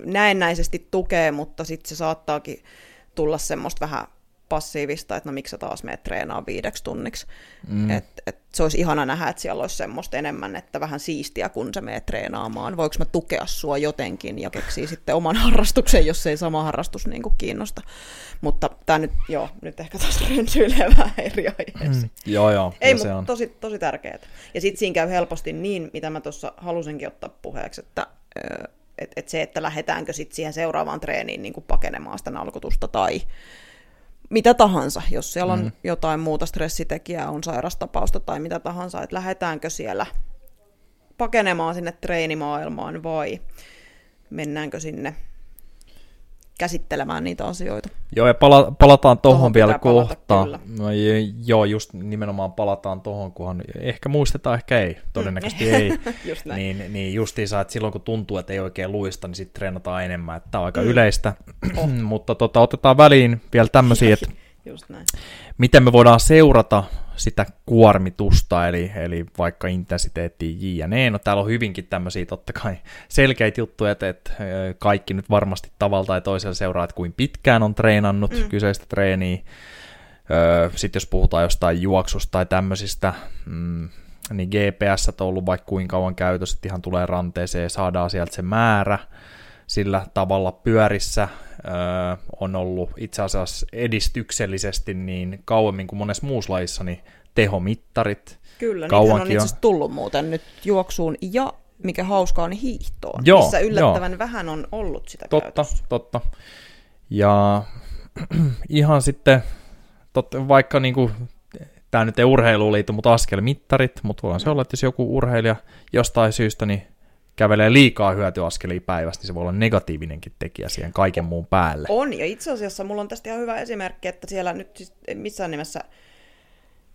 näennäisesti tukee, mutta sitten se saattaakin tulla semmoista vähän passiivista, että no miksi sä taas meet treenaa viideksi tunniksi. Mm. Et, et se olisi ihana nähdä, että siellä olisi semmoista enemmän, että vähän siistiä, kun sä meet treenaamaan. Voinko mä tukea sua jotenkin ja keksiä sitten oman harrastuksen, jos ei sama harrastus niin kuin kiinnosta. Mutta tämä nyt, joo, nyt ehkä taas rönsyilee vähän eri aiheessa. Mm. Joo, joo. Ei, mutta on. tosi, tosi tärkeää. Ja sitten siinä käy helposti niin, mitä mä tuossa halusinkin ottaa puheeksi, että et, et se, että lähdetäänkö sitten siihen seuraavaan treeniin niin kuin pakenemaan sitä nalkutusta tai mitä tahansa, jos siellä on mm. jotain muuta stressitekijää, on sairastapausta tai mitä tahansa, että lähdetäänkö siellä pakenemaan sinne treenimaailmaan vai mennäänkö sinne käsittelemään niitä asioita. Joo, ja pala- palataan tuohon vielä kohta. No, joo, just nimenomaan palataan tuohon, kunhan ehkä muistetaan, ehkä ei, todennäköisesti mm. ei. just näin. Niin, niin justiinsa, että silloin kun tuntuu, että ei oikein luista, niin sitten treenataan enemmän. Tämä on aika mm. yleistä, oh. mutta tota, otetaan väliin vielä tämmöisiä, että Just näin. miten me voidaan seurata sitä kuormitusta, eli, eli vaikka intensiteetti ja ne. No täällä on hyvinkin tämmöisiä totta kai selkeitä juttuja, että, että kaikki nyt varmasti tavalla tai toisella seuraa, että kuin pitkään on treenannut mm. kyseistä treeniä. Sitten jos puhutaan jostain juoksusta tai tämmöisistä, mm, niin GPS on ollut vaikka kuinka kauan käytössä, että ihan tulee ranteeseen ja saadaan sieltä se määrä sillä tavalla pyörissä on ollut itse asiassa edistyksellisesti niin kauemmin kuin monessa muussa lajissa, niin tehomittarit. Kyllä, niitähän on itse tullut muuten nyt juoksuun ja mikä hauskaa, niin hiihtoon, joo, missä yllättävän joo. vähän on ollut sitä Totta, käytössä. totta. Ja ihan sitten, totta, vaikka niin kuin, tämä nyt ei urheiluun liity, mutta askelmittarit, mutta voidaan se olla, että jos joku urheilija jostain syystä niin kävelee liikaa hyötyaskelia päivästä, niin se voi olla negatiivinenkin tekijä siihen kaiken muun päälle. On, ja itse asiassa mulla on tästä ihan hyvä esimerkki, että siellä nyt siis missään nimessä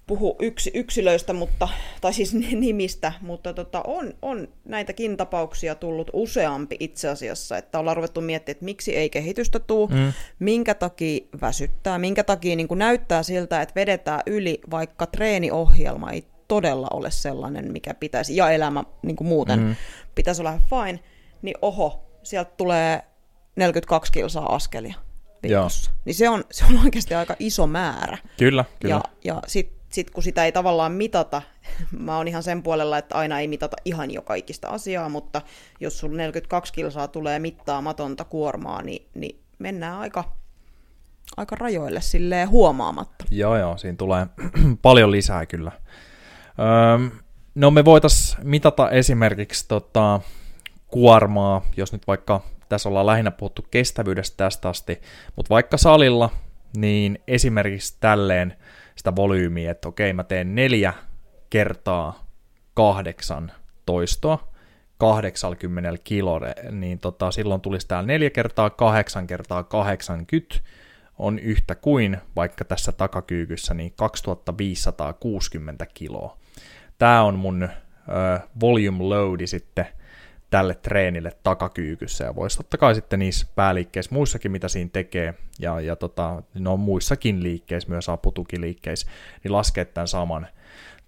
puhu yksi, yksilöistä, mutta, tai siis nimistä, mutta tota, on, on näitäkin tapauksia tullut useampi itse asiassa, että ollaan ruvettu miettimään, että miksi ei kehitystä tuu, mm. minkä takia väsyttää, minkä takia niin näyttää siltä, että vedetään yli, vaikka treeniohjelma ei todella ole sellainen, mikä pitäisi, ja elämä niin kuin muuten mm. pitäisi olla fine, niin oho, sieltä tulee 42 kilsaa askelia viikossa. Joo. Niin se on, se on oikeasti aika iso määrä. Kyllä, kyllä. Ja, ja sitten sit kun sitä ei tavallaan mitata, mä oon ihan sen puolella, että aina ei mitata ihan jo kaikista asiaa, mutta jos sulla 42 kilsaa tulee mittaamatonta kuormaa, niin, niin mennään aika, aika rajoille silleen huomaamatta. Joo, joo, siinä tulee paljon lisää kyllä. No me voitaisiin mitata esimerkiksi tota, kuormaa, jos nyt vaikka tässä ollaan lähinnä puhuttu kestävyydestä tästä asti, mutta vaikka salilla, niin esimerkiksi tälleen sitä volyymiä, että okei, mä teen neljä kertaa kahdeksan toistoa, 80 kilolle, niin tota, silloin tulisi täällä 4 kertaa 8 kertaa 80 on yhtä kuin vaikka tässä takakyykyssä niin 2560 kiloa. Tämä on mun ö, volume loadi sitten tälle treenille takakyykyssä ja voisi totta kai sitten niissä pääliikkeissä muissakin, mitä siinä tekee, ja, ja tota, no muissakin liikkeissä, myös aputukiliikkeissä, niin laskee tämän saman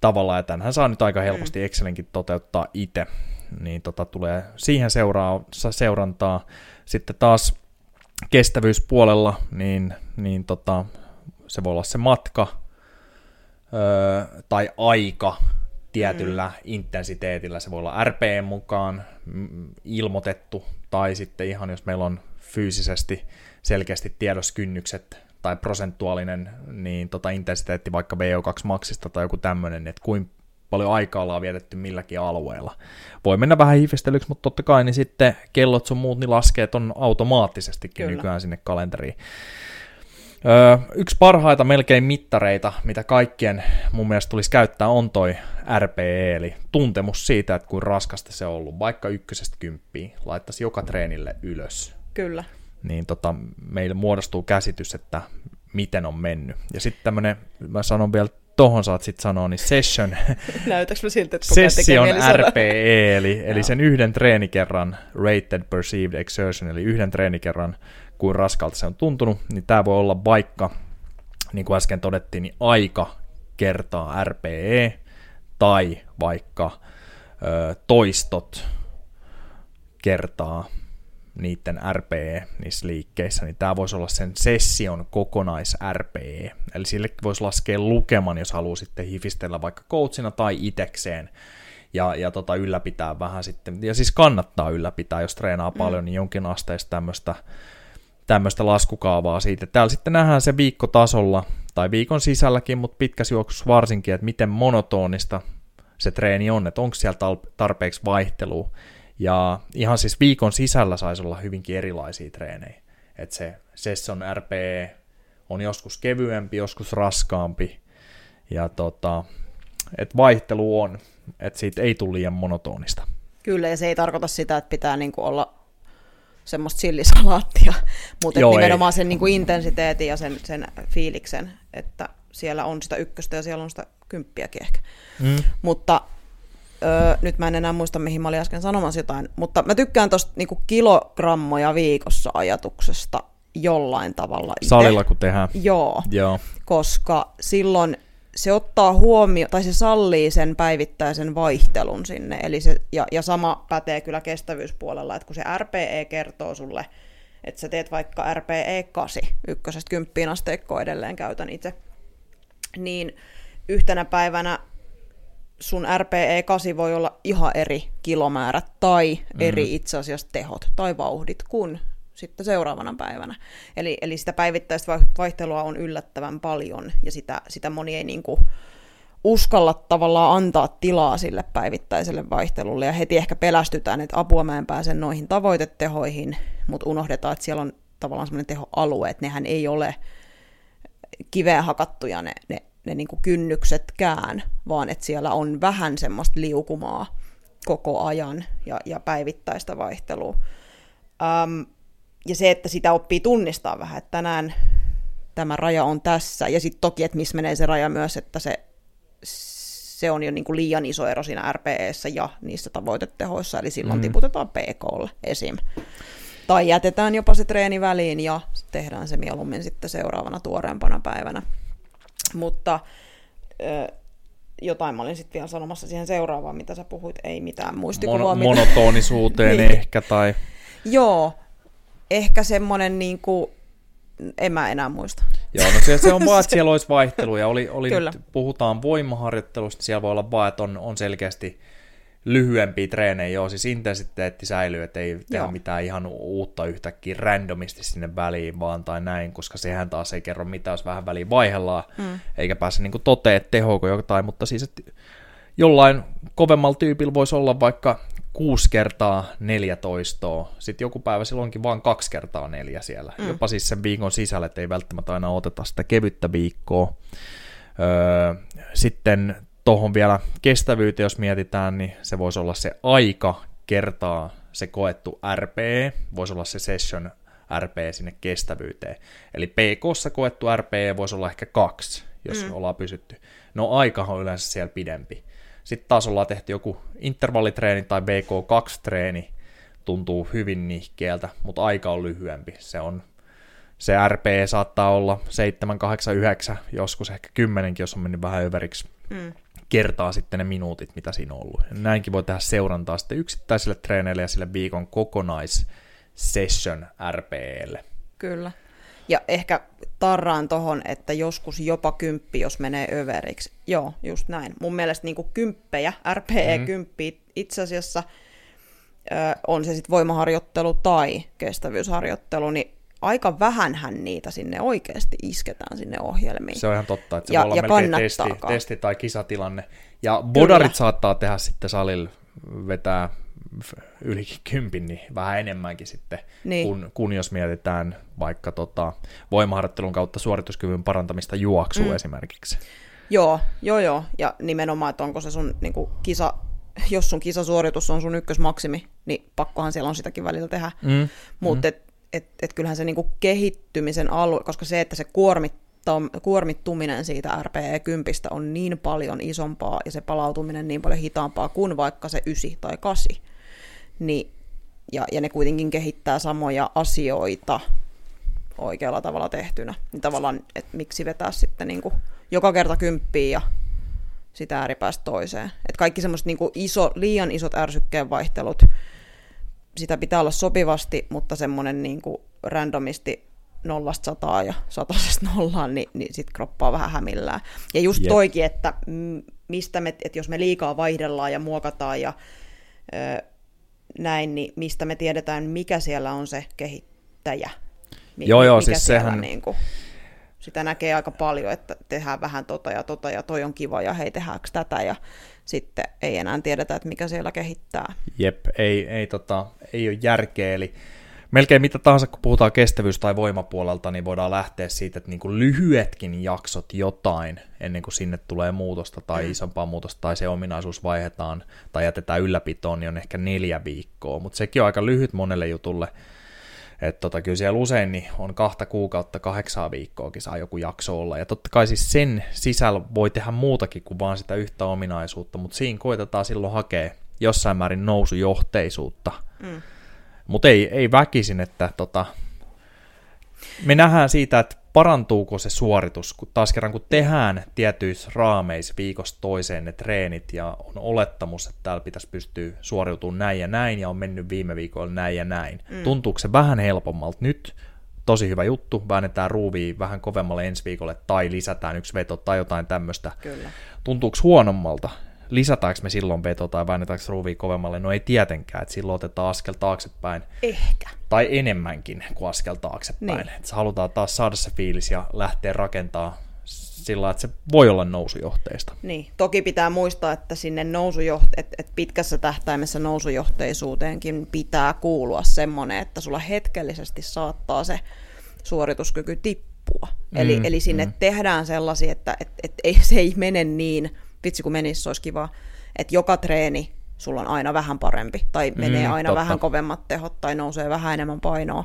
tavalla, ja tämänhän saa nyt aika helposti mm. Excelinkin toteuttaa itse, niin tota, tulee siihen seuraa, seurantaa. Sitten taas kestävyyspuolella, niin, niin tota, se voi olla se matka öö, tai aika, tietyllä mm. intensiteetillä. Se voi olla RPM mukaan ilmoitettu, tai sitten ihan jos meillä on fyysisesti selkeästi tiedoskynnykset tai prosentuaalinen niin tota intensiteetti vaikka VO2 maksista tai joku tämmöinen, että kuinka paljon aikaa ollaan vietetty milläkin alueella. Voi mennä vähän hifistelyksi, mutta totta kai niin sitten kellot sun muut niin laskee on automaattisestikin Kyllä. nykyään sinne kalenteriin. Öö, yksi parhaita melkein mittareita, mitä kaikkien mun mielestä tulisi käyttää, on toi RPE, eli tuntemus siitä, että kuin raskasta se on ollut, vaikka ykkösestä kymppiin, laittaisi joka treenille ylös. Kyllä. Niin tota, meille muodostuu käsitys, että miten on mennyt. Ja sitten tämmöinen, mä sanon vielä tohon saat sitten sanoa, niin session, Näytäks mä siltä, että session RPE, eli, eli sen yhden treenikerran rated perceived exertion, eli yhden treenikerran kuin raskalta se on tuntunut, niin tämä voi olla vaikka, niin kuin äsken todettiin, niin aika kertaa RPE, tai vaikka ö, toistot kertaa niiden RPE niissä liikkeissä, niin tämä voisi olla sen session kokonais RPE. Eli sille voisi laskea lukeman, jos haluaa sitten hifistellä vaikka coachina tai itekseen ja, ja tota, ylläpitää vähän sitten, ja siis kannattaa ylläpitää, jos treenaa mm. paljon, niin jonkin asteista tämmöistä tämmöistä laskukaavaa siitä. Täällä sitten nähdään se viikkotasolla tai viikon sisälläkin, mutta pitkässä juoksussa varsinkin, että miten monotonista se treeni on, että onko siellä tarpeeksi vaihtelua. Ja ihan siis viikon sisällä saisi olla hyvinkin erilaisia treenejä. Että se session RPE on joskus kevyempi, joskus raskaampi. Ja tota, että vaihtelu on, että siitä ei tule liian monotonista. Kyllä, ja se ei tarkoita sitä, että pitää niinku olla semmoista chillisalaattia, mutta nimenomaan ei. sen niin kuin intensiteetin ja sen, sen fiiliksen, että siellä on sitä ykköstä ja siellä on sitä kymppiäkin ehkä. Mm. Mutta öö, nyt mä en enää muista, mihin mä olin äsken sanomassa jotain, mutta mä tykkään tuosta niin kilogrammoja viikossa ajatuksesta jollain tavalla. Ite. Salilla kun tehdään. Joo, Joo. koska silloin se ottaa huomioon, tai se sallii sen päivittäisen vaihtelun sinne, eli se, ja, ja sama pätee kyllä kestävyyspuolella, että kun se RPE kertoo sulle, että sä teet vaikka RPE 8, ykkösestä kymppiin asteikkoa edelleen käytän itse, niin yhtenä päivänä sun RPE 8 voi olla ihan eri kilomäärät tai mm. eri itse asiassa tehot tai vauhdit kuin sitten seuraavana päivänä. Eli, eli sitä päivittäistä vaihtelua on yllättävän paljon, ja sitä, sitä moni ei niin kuin uskalla tavallaan antaa tilaa sille päivittäiselle vaihtelulle, ja heti ehkä pelästytään, että apua mä en pääse noihin tavoitetehoihin, mutta unohdetaan, että siellä on tavallaan semmoinen tehoalue, että nehän ei ole kiveen hakattuja ne, ne, ne niin kuin kynnyksetkään, vaan että siellä on vähän semmoista liukumaa, koko ajan ja, ja päivittäistä vaihtelua. Um, ja se, että sitä oppii tunnistaa vähän, että tänään tämä raja on tässä. Ja sitten toki, että missä menee se raja myös, että se, se on jo niin kuin liian iso ero siinä RPEssä ja niissä tavoitetehoissa, eli silloin mm. tiputetaan PKlle esim. Tai jätetään jopa se treeni väliin ja tehdään se mieluummin sitten seuraavana tuoreempana päivänä. Mutta ö, jotain mä olin sitten vielä sanomassa siihen seuraavaan, mitä sä puhuit, ei mitään muistikuvaa. Mon- monotonisuuteen niin. ehkä tai... Joo, ehkä semmoinen niin kuin, en mä enää muista. Joo, no se, se on vaan, että siellä olisi vaihteluja. Oli, oli nyt, puhutaan voimaharjoittelusta, siellä voi olla vaan, että on, on selkeästi lyhyempiä treenejä, joo, siis intensiteetti säilyy, että ei tehdä joo. mitään ihan uutta yhtäkkiä randomisti sinne väliin vaan tai näin, koska sehän taas ei kerro mitään, jos vähän väliin vaihellaan, mm. eikä pääse niin toteen tehoko jotain, mutta siis että jollain kovemmalla tyypillä voisi olla vaikka 6 kertaa 14, sitten joku päivä silloinkin vain kaksi kertaa neljä siellä, mm. jopa siis sen viikon sisällä, että ei välttämättä aina oteta sitä kevyttä viikkoa. Öö, sitten tuohon vielä kestävyyteen, jos mietitään, niin se voisi olla se aika kertaa se koettu RPE, voisi olla se session RPE sinne kestävyyteen. Eli PKssa koettu RPE voisi olla ehkä kaksi, jos mm. ollaan pysytty. No aikahan on yleensä siellä pidempi. Sitten taas ollaan tehty joku intervallitreeni tai BK2-treeni, tuntuu hyvin nihkeeltä, mutta aika on lyhyempi. Se on se RPE saattaa olla 7, 8, 9, joskus ehkä 10, jos on mennyt vähän överiksi. Mm kertaa sitten ne minuutit, mitä siinä on ollut. Näinkin voi tehdä seurantaa sitten yksittäisille treeneille ja sille viikon kokonaissession RPElle. Kyllä. Ja ehkä tarraan tohon, että joskus jopa kymppi, jos menee överiksi. Joo, just näin. Mun mielestä niin kymppejä, RPE-kymppi mm-hmm. itse asiassa, ö, on se sitten voimaharjoittelu tai kestävyysharjoittelu, niin aika vähänhän niitä sinne oikeasti isketään sinne ohjelmiin. Se on ihan totta, että se ja, voi olla ja melkein testi, testi tai kisatilanne. Ja bodarit Kyllä. saattaa tehdä sitten salilla vetää ylikin kympin, niin vähän enemmänkin sitten, niin. kun, kun jos mietitään vaikka tota, voimaharjoittelun kautta suorituskyvyn parantamista juoksua mm. esimerkiksi. Joo, joo, joo. Ja nimenomaan, että onko se sun niin kuin kisa, jos sun kisasuoritus on sun ykkösmaksimi, niin pakkohan siellä on sitäkin välillä tehdä. Mm. Mutta mm et kyllähän se niinku kehittymisen alue, koska se, että se kuormittuminen siitä RPE-kympistä on niin paljon isompaa ja se palautuminen niin paljon hitaampaa kuin vaikka se 9 tai 8, niin, ja, ja ne kuitenkin kehittää samoja asioita oikealla tavalla tehtynä, niin tavallaan, että miksi vetää sitten niinku joka kerta kymppiä ja sitä ääripäästä toiseen. Et kaikki semmoiset niinku iso, liian isot ärsykkeen vaihtelut, sitä pitää olla sopivasti, mutta semmoinen niin kuin randomisti nollasta sataa ja satasesta nollaan, niin, niin sitten kroppaa vähän hämillään. Ja just yep. toikin, että mistä me, että jos me liikaa vaihdellaan ja muokataan ja ö, näin, niin mistä me tiedetään, mikä siellä on se kehittäjä. Joo, joo, siis sehän... Niin kuin, sitä näkee aika paljon, että tehdään vähän tota ja tota ja toi on kiva ja hei tehdäänkö tätä ja sitten ei enää tiedetä, että mikä siellä kehittää. Jep, ei, ei, tota, ei ole järkeä, eli melkein mitä tahansa, kun puhutaan kestävyys- tai voimapuolelta, niin voidaan lähteä siitä, että niin kuin lyhyetkin jaksot jotain ennen kuin sinne tulee muutosta tai mm. isompaa muutosta tai se ominaisuus vaihdetaan tai jätetään ylläpitoon, niin on ehkä neljä viikkoa, mutta sekin on aika lyhyt monelle jutulle. Että tota, kyllä siellä usein niin on kahta kuukautta, kahdeksaa viikkoakin saa joku jakso olla. Ja totta kai siis sen sisällä voi tehdä muutakin kuin vaan sitä yhtä ominaisuutta, mutta siinä koitetaan silloin hakea jossain määrin nousujohteisuutta. Mm. Mutta ei, ei väkisin, että tota, me nähdään siitä, että parantuuko se suoritus, kun taas kerran kun tehdään tietyissä raameissa viikosta toiseen ne treenit ja on olettamus, että täällä pitäisi pystyä suoriutumaan näin ja näin ja on mennyt viime viikolla näin ja näin. Mm. Tuntuuko se vähän helpommalta nyt? Tosi hyvä juttu, väännetään ruuvia vähän kovemmalle ensi viikolle tai lisätään yksi veto tai jotain tämmöistä. Tuntuuko huonommalta? Lisätäänkö me silloin veto tai väännetäänkö ruuvia kovemmalle? No ei tietenkään, että silloin otetaan askel taaksepäin. Ehkä. Tai enemmänkin kuin askel taaksepäin. Niin. Että halutaan taas saada se fiilis ja lähteä rakentaa sillä että se voi olla nousujohteista. Niin, toki pitää muistaa, että sinne nousujoht- että et pitkässä tähtäimessä nousujohteisuuteenkin pitää kuulua semmoinen, että sulla hetkellisesti saattaa se suorituskyky tippua. Mm, eli, eli sinne mm. tehdään sellaisia, että et, et ei, se ei mene niin vitsi kun menisi, se olisi kiva, että joka treeni sulla on aina vähän parempi, tai menee Mm, aina totta. vähän kovemmat tehot, tai nousee vähän enemmän painoa.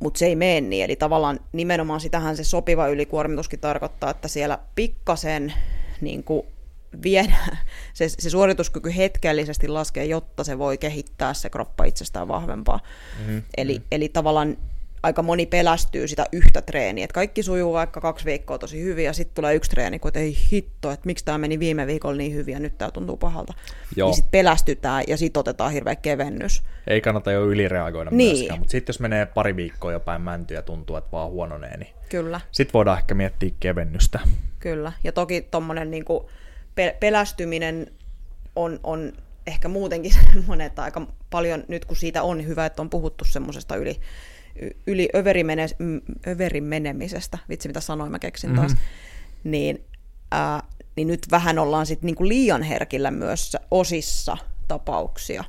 Mutta se ei mene niin, eli tavallaan nimenomaan sitähän se sopiva ylikuormituskin tarkoittaa, että siellä pikkasen niin kuin viedään, se, se suorituskyky hetkellisesti laskee, jotta se voi kehittää se kroppa itsestään vahvempaa. Mm. Eli, eli tavallaan aika moni pelästyy sitä yhtä treeniä, että kaikki sujuu vaikka kaksi viikkoa tosi hyvin ja sitten tulee yksi treeni, kun että ei hitto, että miksi tämä meni viime viikolla niin hyvin ja nyt tämä tuntuu pahalta. Joo. Niin sitten pelästytään ja sitten otetaan hirveä kevennys. Ei kannata jo ylireagoida Niin. myöskään, mutta sitten jos menee pari viikkoa jo päin mäntyä ja tuntuu, että vaan huononee, niin Kyllä, sitten voidaan ehkä miettiä kevennystä. kyllä. Ja toki tuommoinen niinku pe- pelästyminen on, on ehkä muutenkin semmoinen, että aika paljon nyt kun siitä on hyvä, että on puhuttu semmoisesta yli, yli överin menemisestä, vitsi mitä sanoin mä keksin taas, Mhm. niin, ää, niin nyt vähän ollaan sitten niinku liian herkillä myös osissa tapauksia.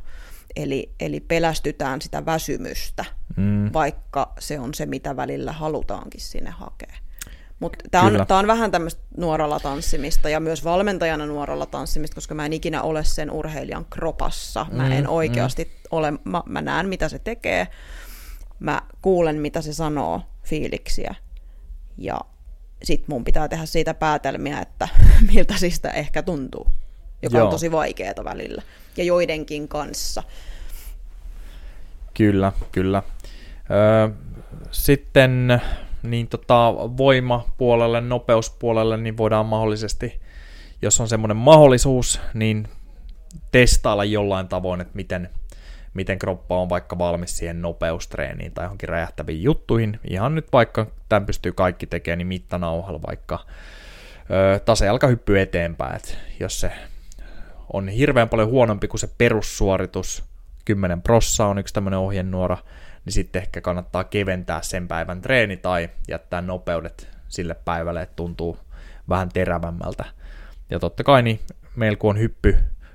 Eli, eli pelästytään sitä väsymystä, Mm. vaikka se on se, mitä välillä halutaankin sinne hakea. Mutta tämä on, tää on vähän tämmöistä nuoralla tanssimista ja myös valmentajana nuoralla tanssimista, koska mä en ikinä ole sen urheilijan kropassa. Mä Mm, en oikeasti ole, mä, mä näen mitä se tekee, mä kuulen mitä se sanoo, fiiliksiä ja sit mun pitää tehdä siitä päätelmiä, että miltä siitä ehkä tuntuu, joka Joo. on tosi vaikeaa välillä ja joidenkin kanssa. Kyllä, kyllä. Öö, sitten niin tota, voimapuolelle, nopeuspuolelle, niin voidaan mahdollisesti, jos on semmoinen mahdollisuus, niin testailla jollain tavoin, että miten, miten kroppa on vaikka valmis siihen nopeustreeniin tai johonkin räjähtäviin juttuihin. Ihan nyt vaikka tämän pystyy kaikki tekemään, niin mittanauhalla vaikka öö, tasejalkahyppy eteenpäin, että jos se on hirveän paljon huonompi kuin se perussuoritus, 10 prossa on yksi tämmöinen ohjenuora, niin sitten ehkä kannattaa keventää sen päivän treeni tai jättää nopeudet sille päivälle, että tuntuu vähän terävämmältä. Ja totta kai niin meillä kun on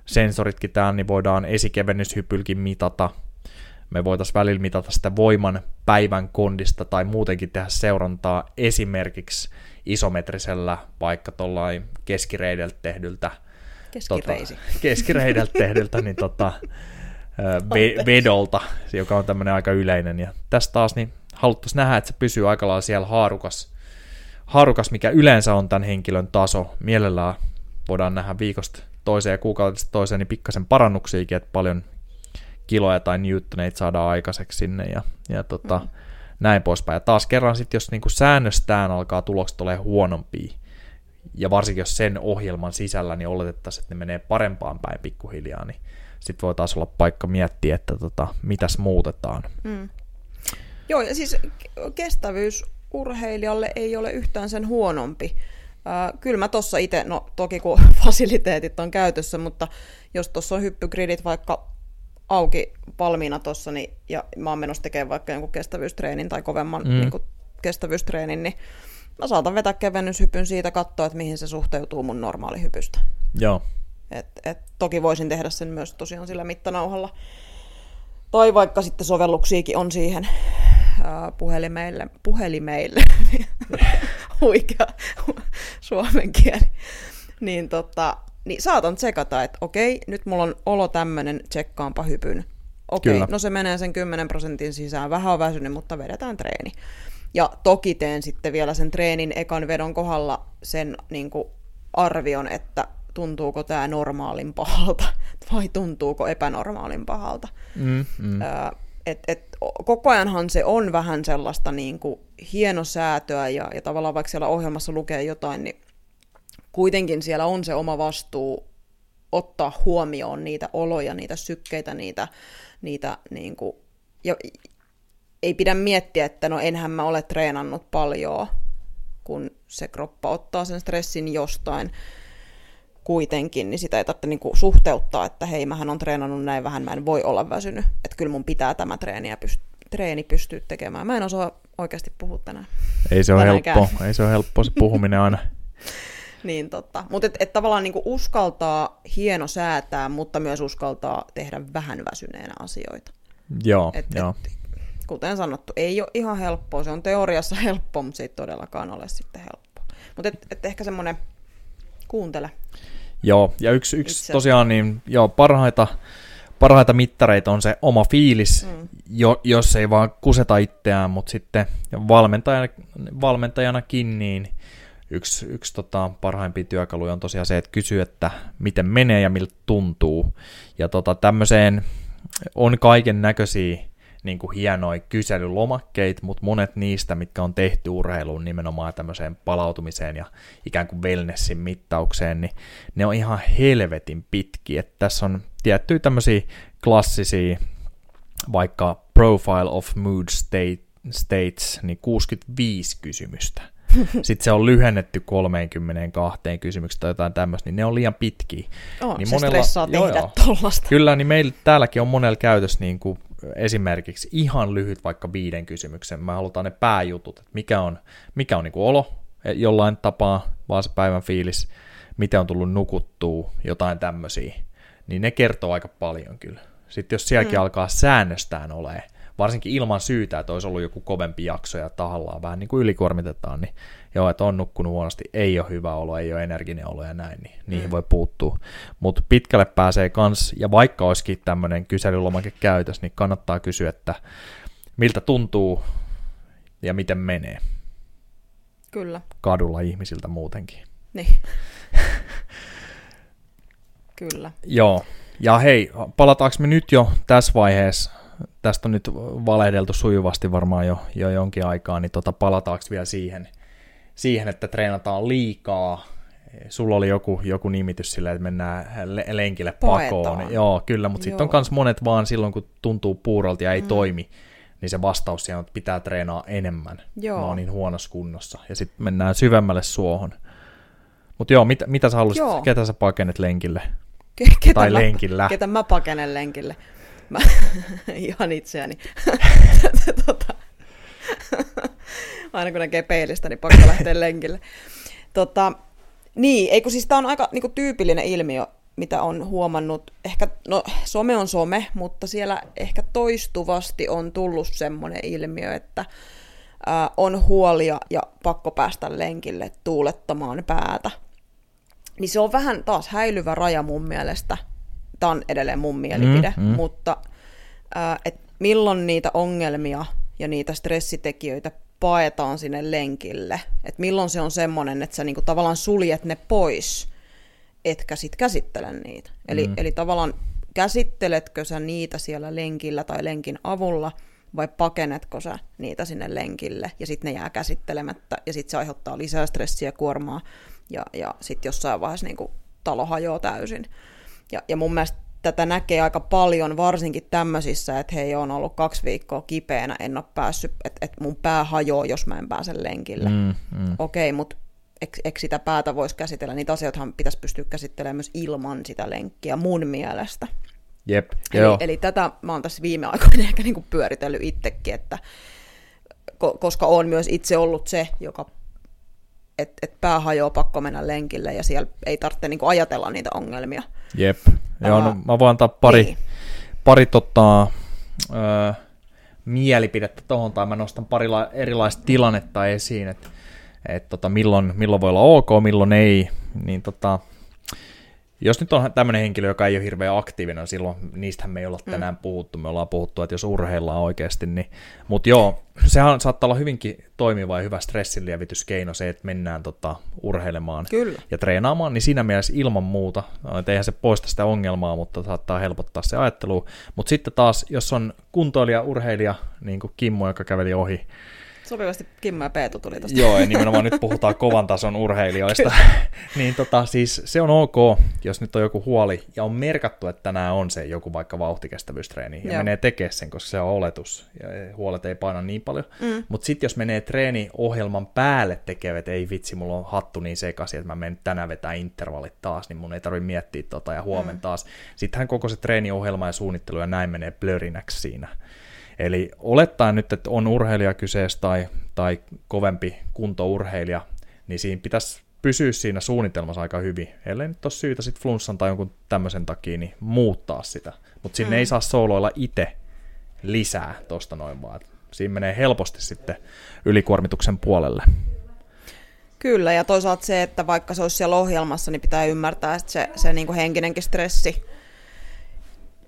hyppysensoritkin täällä, niin voidaan esikevennyshypylkin mitata. Me voitaisiin välillä mitata sitä voiman päivän kondista tai muutenkin tehdä seurantaa esimerkiksi isometrisellä, vaikka tuollain keskireideltä tehdyltä Keskireisi. Tota, keskireideltä tehdyltä, niin tota, ve- vedolta, joka on tämmöinen aika yleinen. Ja tässä taas niin haluttaisiin nähdä, että se pysyy aika lailla siellä haarukas, haarukas, mikä yleensä on tämän henkilön taso. Mielellään voidaan nähdä viikosta toiseen ja kuukaudesta toiseen niin pikkasen parannuksiakin, että paljon kiloja tai newtoneita saadaan aikaiseksi sinne ja, ja tota, mm. näin poispäin. Ja taas kerran sitten, jos niinku säännöstään alkaa tulokset ole huonompia, ja varsinkin jos sen ohjelman sisällä, niin oletettaisiin, että ne menee parempaan päin pikkuhiljaa, niin sitten voi taas olla paikka miettiä, että tota, mitäs muutetaan. Mm. Joo, ja siis kestävyys urheilijalle ei ole yhtään sen huonompi. Äh, kyllä mä tuossa itse, no toki kun fasiliteetit on käytössä, mutta jos tuossa on hyppygridit vaikka auki valmiina tuossa, niin, ja mä oon menossa tekemään vaikka jonkun kestävyystreenin tai kovemman Mm. mm. niin kuin kestävyystreenin, niin mä saatan vetää kevennyshypyn siitä, katsoa, että mihin se suhteutuu mun normaalihypystä. Joo, Et, et, toki voisin tehdä sen myös tosiaan sillä mittanauhalla. Tai vaikka sitten sovelluksiakin on siihen ää, puhelimeille, puhelimeille, huikea suomen kieli, niin, tota, niin saatan tsekata, että okei, nyt mulla on olo tämmöinen, tsekkaanpa hypyn. Okei, Kyllä. no se menee sen 10 prosentin sisään, vähän on väsynyt, mutta vedetään treeni. Ja toki teen sitten vielä sen treenin ekan vedon kohdalla sen niin kuin arvion, että tuntuuko tämä normaalin pahalta vai tuntuuko epänormaalin pahalta. mm, mm. Öö, et, et, koko ajanhan se on vähän sellaista niin kuin hienosäätöä ja, ja tavallaan vaikka siellä ohjelmassa lukee jotain, niin kuitenkin siellä on se oma vastuu ottaa huomioon niitä oloja, niitä sykkeitä, niitä, niitä niin kuin, ja ei pidä miettiä, että no enhän mä ole treenannut paljon, kun se kroppa ottaa sen stressin jostain kuitenkin, niin sitä ei tarvitse niinku suhteuttaa, että hei, mähän on treenannut näin vähän, mä en voi olla väsynyt, että kyllä mun pitää tämä treeni, ja pyst- treeni pystyä tekemään. Mä en osaa oikeasti puhua tänään. Ei se ole helppo, ei se ole helppo se puhuminen aina. Niin totta. Mutta et, et tavallaan niinku uskaltaa hieno säätää, mutta myös uskaltaa tehdä vähän väsyneenä asioita. Joo, Et, joo. Et, kuten sanottu, ei ole ihan helppoa. Se on teoriassa helppo, mutta se ei todellakaan ole sitten helppoa. Mutta et, et ehkä semmoinen kuuntele. Joo, ja yksi, yksi Itse. tosiaan niin, joo, parhaita, parhaita mittareita on se oma fiilis, Mm. jo, jos ei vaan kuseta itseään, mutta sitten valmentajana, valmentajanakin niin yksi, yksi tota, parhaimpia työkaluja on tosiaan se, että kysyy, että miten menee ja miltä tuntuu. Ja tota, tämmöiseen on kaiken näköisiä niin kuin hienoja kyselylomakkeita, mutta monet niistä, mitkä on tehty urheiluun nimenomaan tämmöiseen palautumiseen ja ikään kuin wellnessin mittaukseen, niin ne on ihan helvetin pitkiä. Että tässä on tiettyjä tämmöisiä klassisia, vaikka Profile of Mood state, States, niin 65 kysymystä. Sitten se on lyhennetty 32 kysymyksestä tai jotain tämmöistä, niin ne on liian pitkiä. Oh, Niin se monella- stressaa joo, tehdä joo. tollasta. Kyllä, niin meillä täälläkin on monella käytössä niin kuin esimerkiksi ihan lyhyt vaikka viiden kysymyksen. Me halutaan ne pääjutut, että mikä on, mikä on niin kuin olo eh, jollain tapaa, vaan se päivän fiilis, miten on tullut nukuttua, jotain tämmöisiä. Niin ne kertoo aika paljon kyllä. Sitten jos sielläkin mm. alkaa säännöstään olemaan, varsinkin ilman syytä, että olisi ollut joku kovempi jakso ja tahallaan vähän niin kuin ylikuormitetaan, niin joo, että on nukkunut huonosti, ei ole hyvä olo, ei ole energinen olo ja näin, niin niihin voi puuttua. Mutta pitkälle pääsee kans, ja vaikka olisikin tämmöinen kyselylomake käytös, niin kannattaa kysyä, että miltä tuntuu ja miten menee Kyllä. kadulla ihmisiltä muutenkin. Niin. Kyllä. Joo, ja hei, palataanko me nyt jo tässä vaiheessa, tästä on nyt valehdeltu sujuvasti varmaan jo, jo jonkin aikaa, niin tota, palataanko vielä siihen, siihen, että treenataan liikaa. Sulla oli joku, joku nimitys sillä, että mennään le- lenkille pakoon. Paetaan. Joo, kyllä, mutta sitten on myös monet vaan silloin, kun tuntuu puurolta ja ei Mm. toimi, niin se vastaus siihen on, että pitää treenaa enemmän. Joo. Mä oon niin huonossa kunnossa. Ja sitten mennään syvemmälle suohon. Mutta joo, mitä, mitä sä haluaisit, Joo. ketä sä pakenet lenkille? Ke- ketä Tai mä, lenkillä? Ketä mä pakenen lenkille. Mä, ihan itseäni. tota, aina kun näkee peilistä, niin pakko lähteä lenkille. Tota, niin, eikö siis tämä on aika niinku, tyypillinen ilmiö, mitä on huomannut. Ehkä, no some on some, mutta siellä ehkä toistuvasti on tullut semmoinen ilmiö, että ää, on huolia ja pakko päästä lenkille tuulettamaan päätä. Niin se on vähän taas häilyvä raja mun mielestä. Tämä on edelleen mun mielipide, Mm, mm. mutta ää, et milloin niitä ongelmia ja niitä stressitekijöitä paetaan sinne lenkille. Et milloin se on semmoinen, että sä niinku tavallaan suljet ne pois, etkä sit käsittele niitä. Eli, Mm. eli tavallaan käsitteletkö sä niitä siellä lenkillä tai lenkin avulla, vai pakenetko sä niitä sinne lenkille, ja sitten ne jää käsittelemättä, ja sitten se aiheuttaa lisää stressiä kuormaa, ja, ja sitten jossain vaiheessa niin talo hajoaa täysin. Ja, ja mun mielestä tätä näkee aika paljon, varsinkin tämmöisissä, että hei, on ollut kaksi viikkoa kipeänä, en ole päässyt, että et mun pää hajoaa, jos mä en pääse lenkille. Mm. Mm. Okei, mutta eikö, sitä päätä voisi käsitellä? Niitä asioitahan pitäisi pystyä käsittelemään myös ilman sitä lenkkiä mun mielestä. Jep, Eli, joo. eli tätä mä oon tässä viime aikoina ehkä niinku pyöritellyt itsekin, että ko- koska on myös itse ollut se, joka että et pää hajoaa, pakko mennä lenkille ja siellä ei tarvitse niinku ajatella niitä ongelmia. Jep. Joo, no, Aa, mä voin antaa pari, Niin. pari tota, ö, mielipidettä tuohon, tai mä nostan pari la- erilaista tilannetta esiin, että et tota, milloin, milloin voi olla ok, milloin ei, niin tota, jos nyt on tämmöinen henkilö, joka ei ole hirveän aktiivinen, silloin niistähän me ei olla tänään puhuttu, me ollaan puhuttu, että jos urheillaan oikeasti, niin, mutta joo, sehän saattaa olla hyvinkin toimiva ja hyvä stressinlievityskeino se, että mennään tota, urheilemaan Kyllä. ja treenaamaan, niin siinä mielessä ilman muuta, että eihän se poista sitä ongelmaa, mutta saattaa helpottaa se ajattelu. Mutta sitten taas, jos on kuntoilija, urheilija, niin kuin Kimmo, joka käveli ohi, Sopivasti Kimmo ja Peetu tuli tästä. Joo, ja nimenomaan nyt puhutaan kovan tason urheilijoista. niin tota, siis se on ok, jos nyt on joku huoli, ja on merkattu, että tänään on se joku vaikka vauhtikestävyystreeni, ja Joo. menee tekemään sen, koska se on oletus, ja huolet ei paina niin paljon. Mm. Mutta sitten jos menee treeniohjelman päälle tekevät, ei vitsi, mulla on hattu niin sekaisin, että mä menen tänään vetää intervallit taas, niin mun ei tarvitse miettiä tota, ja huomenna mm. taas. Sittenhän koko se treeniohjelma ja suunnittelu ja näin menee blörinäksi siinä. Eli olettaen nyt, että on urheilija kyseessä tai, tai kovempi kuntourheilija, niin siinä pitäisi pysyä siinä suunnitelmassa aika hyvin. Ellei nyt ole syytä sitten flunssan tai jonkun tämmöisen takia, niin muuttaa sitä. Mutta sinne mm. ei saa sooloilla itse lisää tuosta noin vaan. Siinä menee helposti sitten ylikuormituksen puolelle. Kyllä, ja toisaalta se, että vaikka se olisi siellä ohjelmassa, niin pitää ymmärtää, että se, se niin kuin henkinenkin stressi,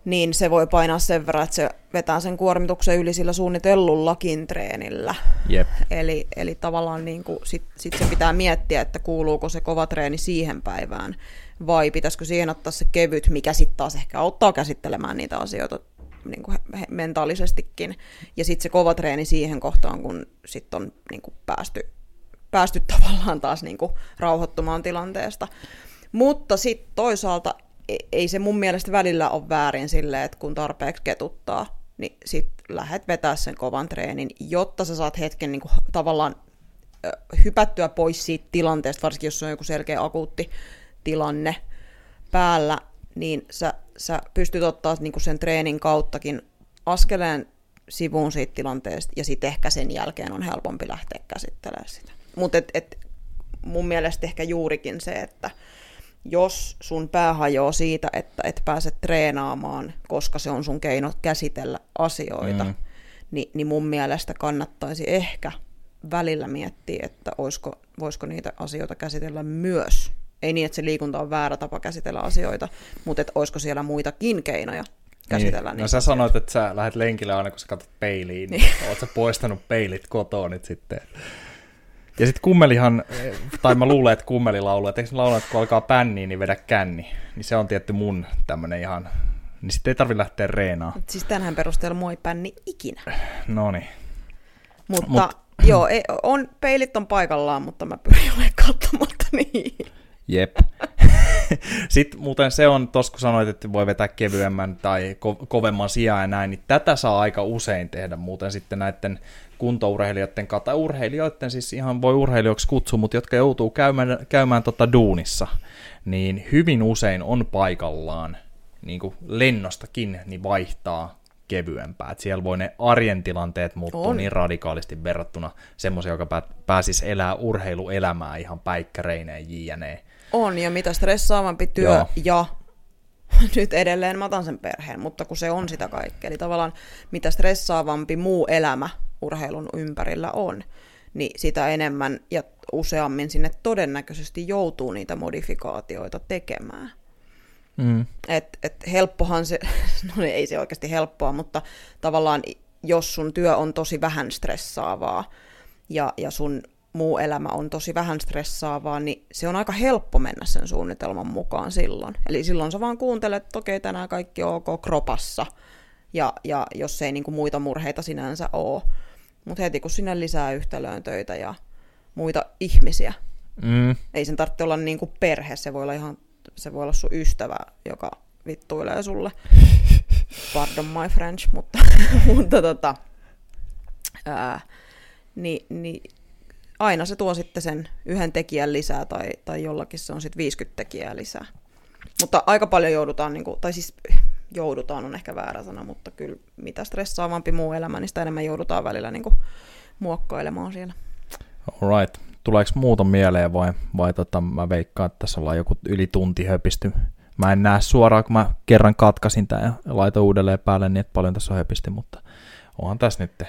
niin se voi painaa sen verran, että se vetää sen kuormituksen yli sillä suunnitellullakin treenillä. Jep. Eli, eli tavallaan niin kuin sit, sit se pitää miettiä, että kuuluuko se kova treeni siihen päivään, vai pitäisikö siihen ottaa se kevyt, mikä sitten taas ehkä auttaa käsittelemään niitä asioita niin kuin mentaalisestikin. Ja sitten se kova treeni siihen kohtaan, kun sitten on niin kuin päästy, päästy tavallaan taas niin kuin rauhoittumaan tilanteesta. Mutta sitten toisaalta ei se mun mielestä välillä ole väärin silleen, että kun tarpeeksi ketuttaa, niin sit lähdet vetää sen kovan treenin, jotta sä saat hetken niin kuin, tavallaan hypättyä pois siitä tilanteesta, varsinkin jos on joku selkeä akuutti tilanne päällä, niin sä, sä pystyt ottaa niinku sen treenin kauttakin askeleen sivuun siitä tilanteesta, ja sitten ehkä sen jälkeen on helpompi lähteä käsittelemään sitä. Mutta et, et, mun mielestä ehkä juurikin se, että jos sun pää hajoaa siitä, että et pääse treenaamaan, koska se on sun keino käsitellä asioita, mm. niin, niin mun mielestä kannattaisi ehkä välillä miettiä, että oisko, voisiko niitä asioita käsitellä myös ei niin, että se liikunta on väärä tapa käsitellä asioita, mutta että olisiko siellä muitakin keinoja käsitellä niin. No sä sanoit, että sä lähdet lenkille aina, kun sä katsot peiliin. Niin. Oot sä poistanut peilit kotoa nyt sitten? Ja sitten kummelihan, tai mä luulen, että kummeli lauluu, että eikö ne laulaa, että kun alkaa pänniin, niin vedä känni. Niin se on tietty mun tämmönen ihan, niin sitten ei tarvi lähteä reenaan. Siis tänään perusteella moi pänni ikinä. No niin. Mutta Mut. joo, ei, on, peilit on paikallaan, mutta mä pyrin olemaan katsomatta niin. Jep. Sitten muuten se on, tos kun sanoit, että voi vetää kevyemmän tai ko- kovemman sijaan ja näin, niin tätä saa aika usein tehdä muuten sitten näiden kuntourheilijoiden kanssa, tai urheilijoiden siis ihan voi urheilijoiksi kutsua, mutta jotka joutuu käymään, käymään tota duunissa, niin hyvin usein on paikallaan niin kuin lennostakin niin vaihtaa kevyempää. Et siellä voi ne arjen tilanteet muuttua on. niin radikaalisti verrattuna semmoisen, joka pääsisi elää urheiluelämää ihan päikkäreineen jne. On, ja mitä stressaavampi työ Joo. ja nyt edelleen mä otan sen perheen, mutta kun se on sitä kaikkea, eli tavallaan mitä stressaavampi muu elämä urheilun ympärillä on, niin sitä enemmän ja useammin sinne todennäköisesti joutuu niitä modifikaatioita tekemään. Mm. Et, et helppohan se, no ei se oikeasti helppoa, mutta tavallaan jos sun työ on tosi vähän stressaavaa ja, ja sun muu elämä on tosi vähän stressaavaa, niin se on aika helppo mennä sen suunnitelman mukaan silloin. Eli silloin sä vaan kuuntelet, että okei, tänään kaikki on ok kropassa, ja, ja jos ei niinku muita murheita sinänsä ole. Mutta heti kun sinne lisää yhtälöön töitä ja muita ihmisiä, mm. ei sen tarvitse olla niinku perhe, se voi olla ihan se voi olla sun ystävä, joka vittuilee sulle. Pardon my French, mutta, mutta tota, ää, niin, niin aina se tuo sitten sen yhden tekijän lisää tai, tai jollakin se on sitten 50 tekijää lisää. Mutta aika paljon joudutaan, niin kuin, tai siis joudutaan on ehkä väärä sana, mutta kyllä mitä stressaavampi muu elämä, niin sitä enemmän joudutaan välillä niin kuin, muokkailemaan siellä. Alright. Tuleeko muuta mieleen vai, vai tota, mä veikkaan, että tässä ollaan joku yli tunti höpisty. Mä en näe suoraan, kun mä kerran katkasin tämän ja laitoin uudelleen päälle, niin että paljon tässä on höpisty, mutta onhan tässä nyt.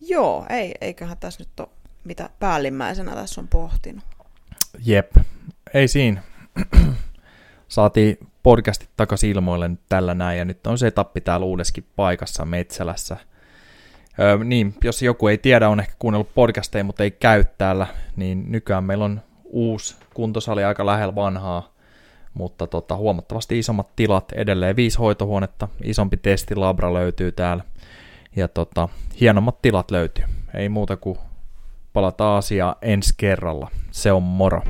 Joo, ei, eiköhän tässä nyt ole mitä päällimmäisenä tässä on pohtinut. Jep, ei siinä. Saatiin podcastit takaisin ilmoille nyt tällä näin, ja nyt on se etappi täällä uudeskin paikassa Metsälässä. Öö, niin, jos joku ei tiedä, on ehkä kuunnellut podcasteja, mutta ei käy täällä, niin nykyään meillä on uusi kuntosali aika lähellä vanhaa, mutta tota, huomattavasti isommat tilat, edelleen viisi hoitohuonetta, isompi testilabra löytyy täällä, ja tota, hienommat tilat löytyy. Ei muuta kuin palataan asiaan ensi kerralla. Se on moro.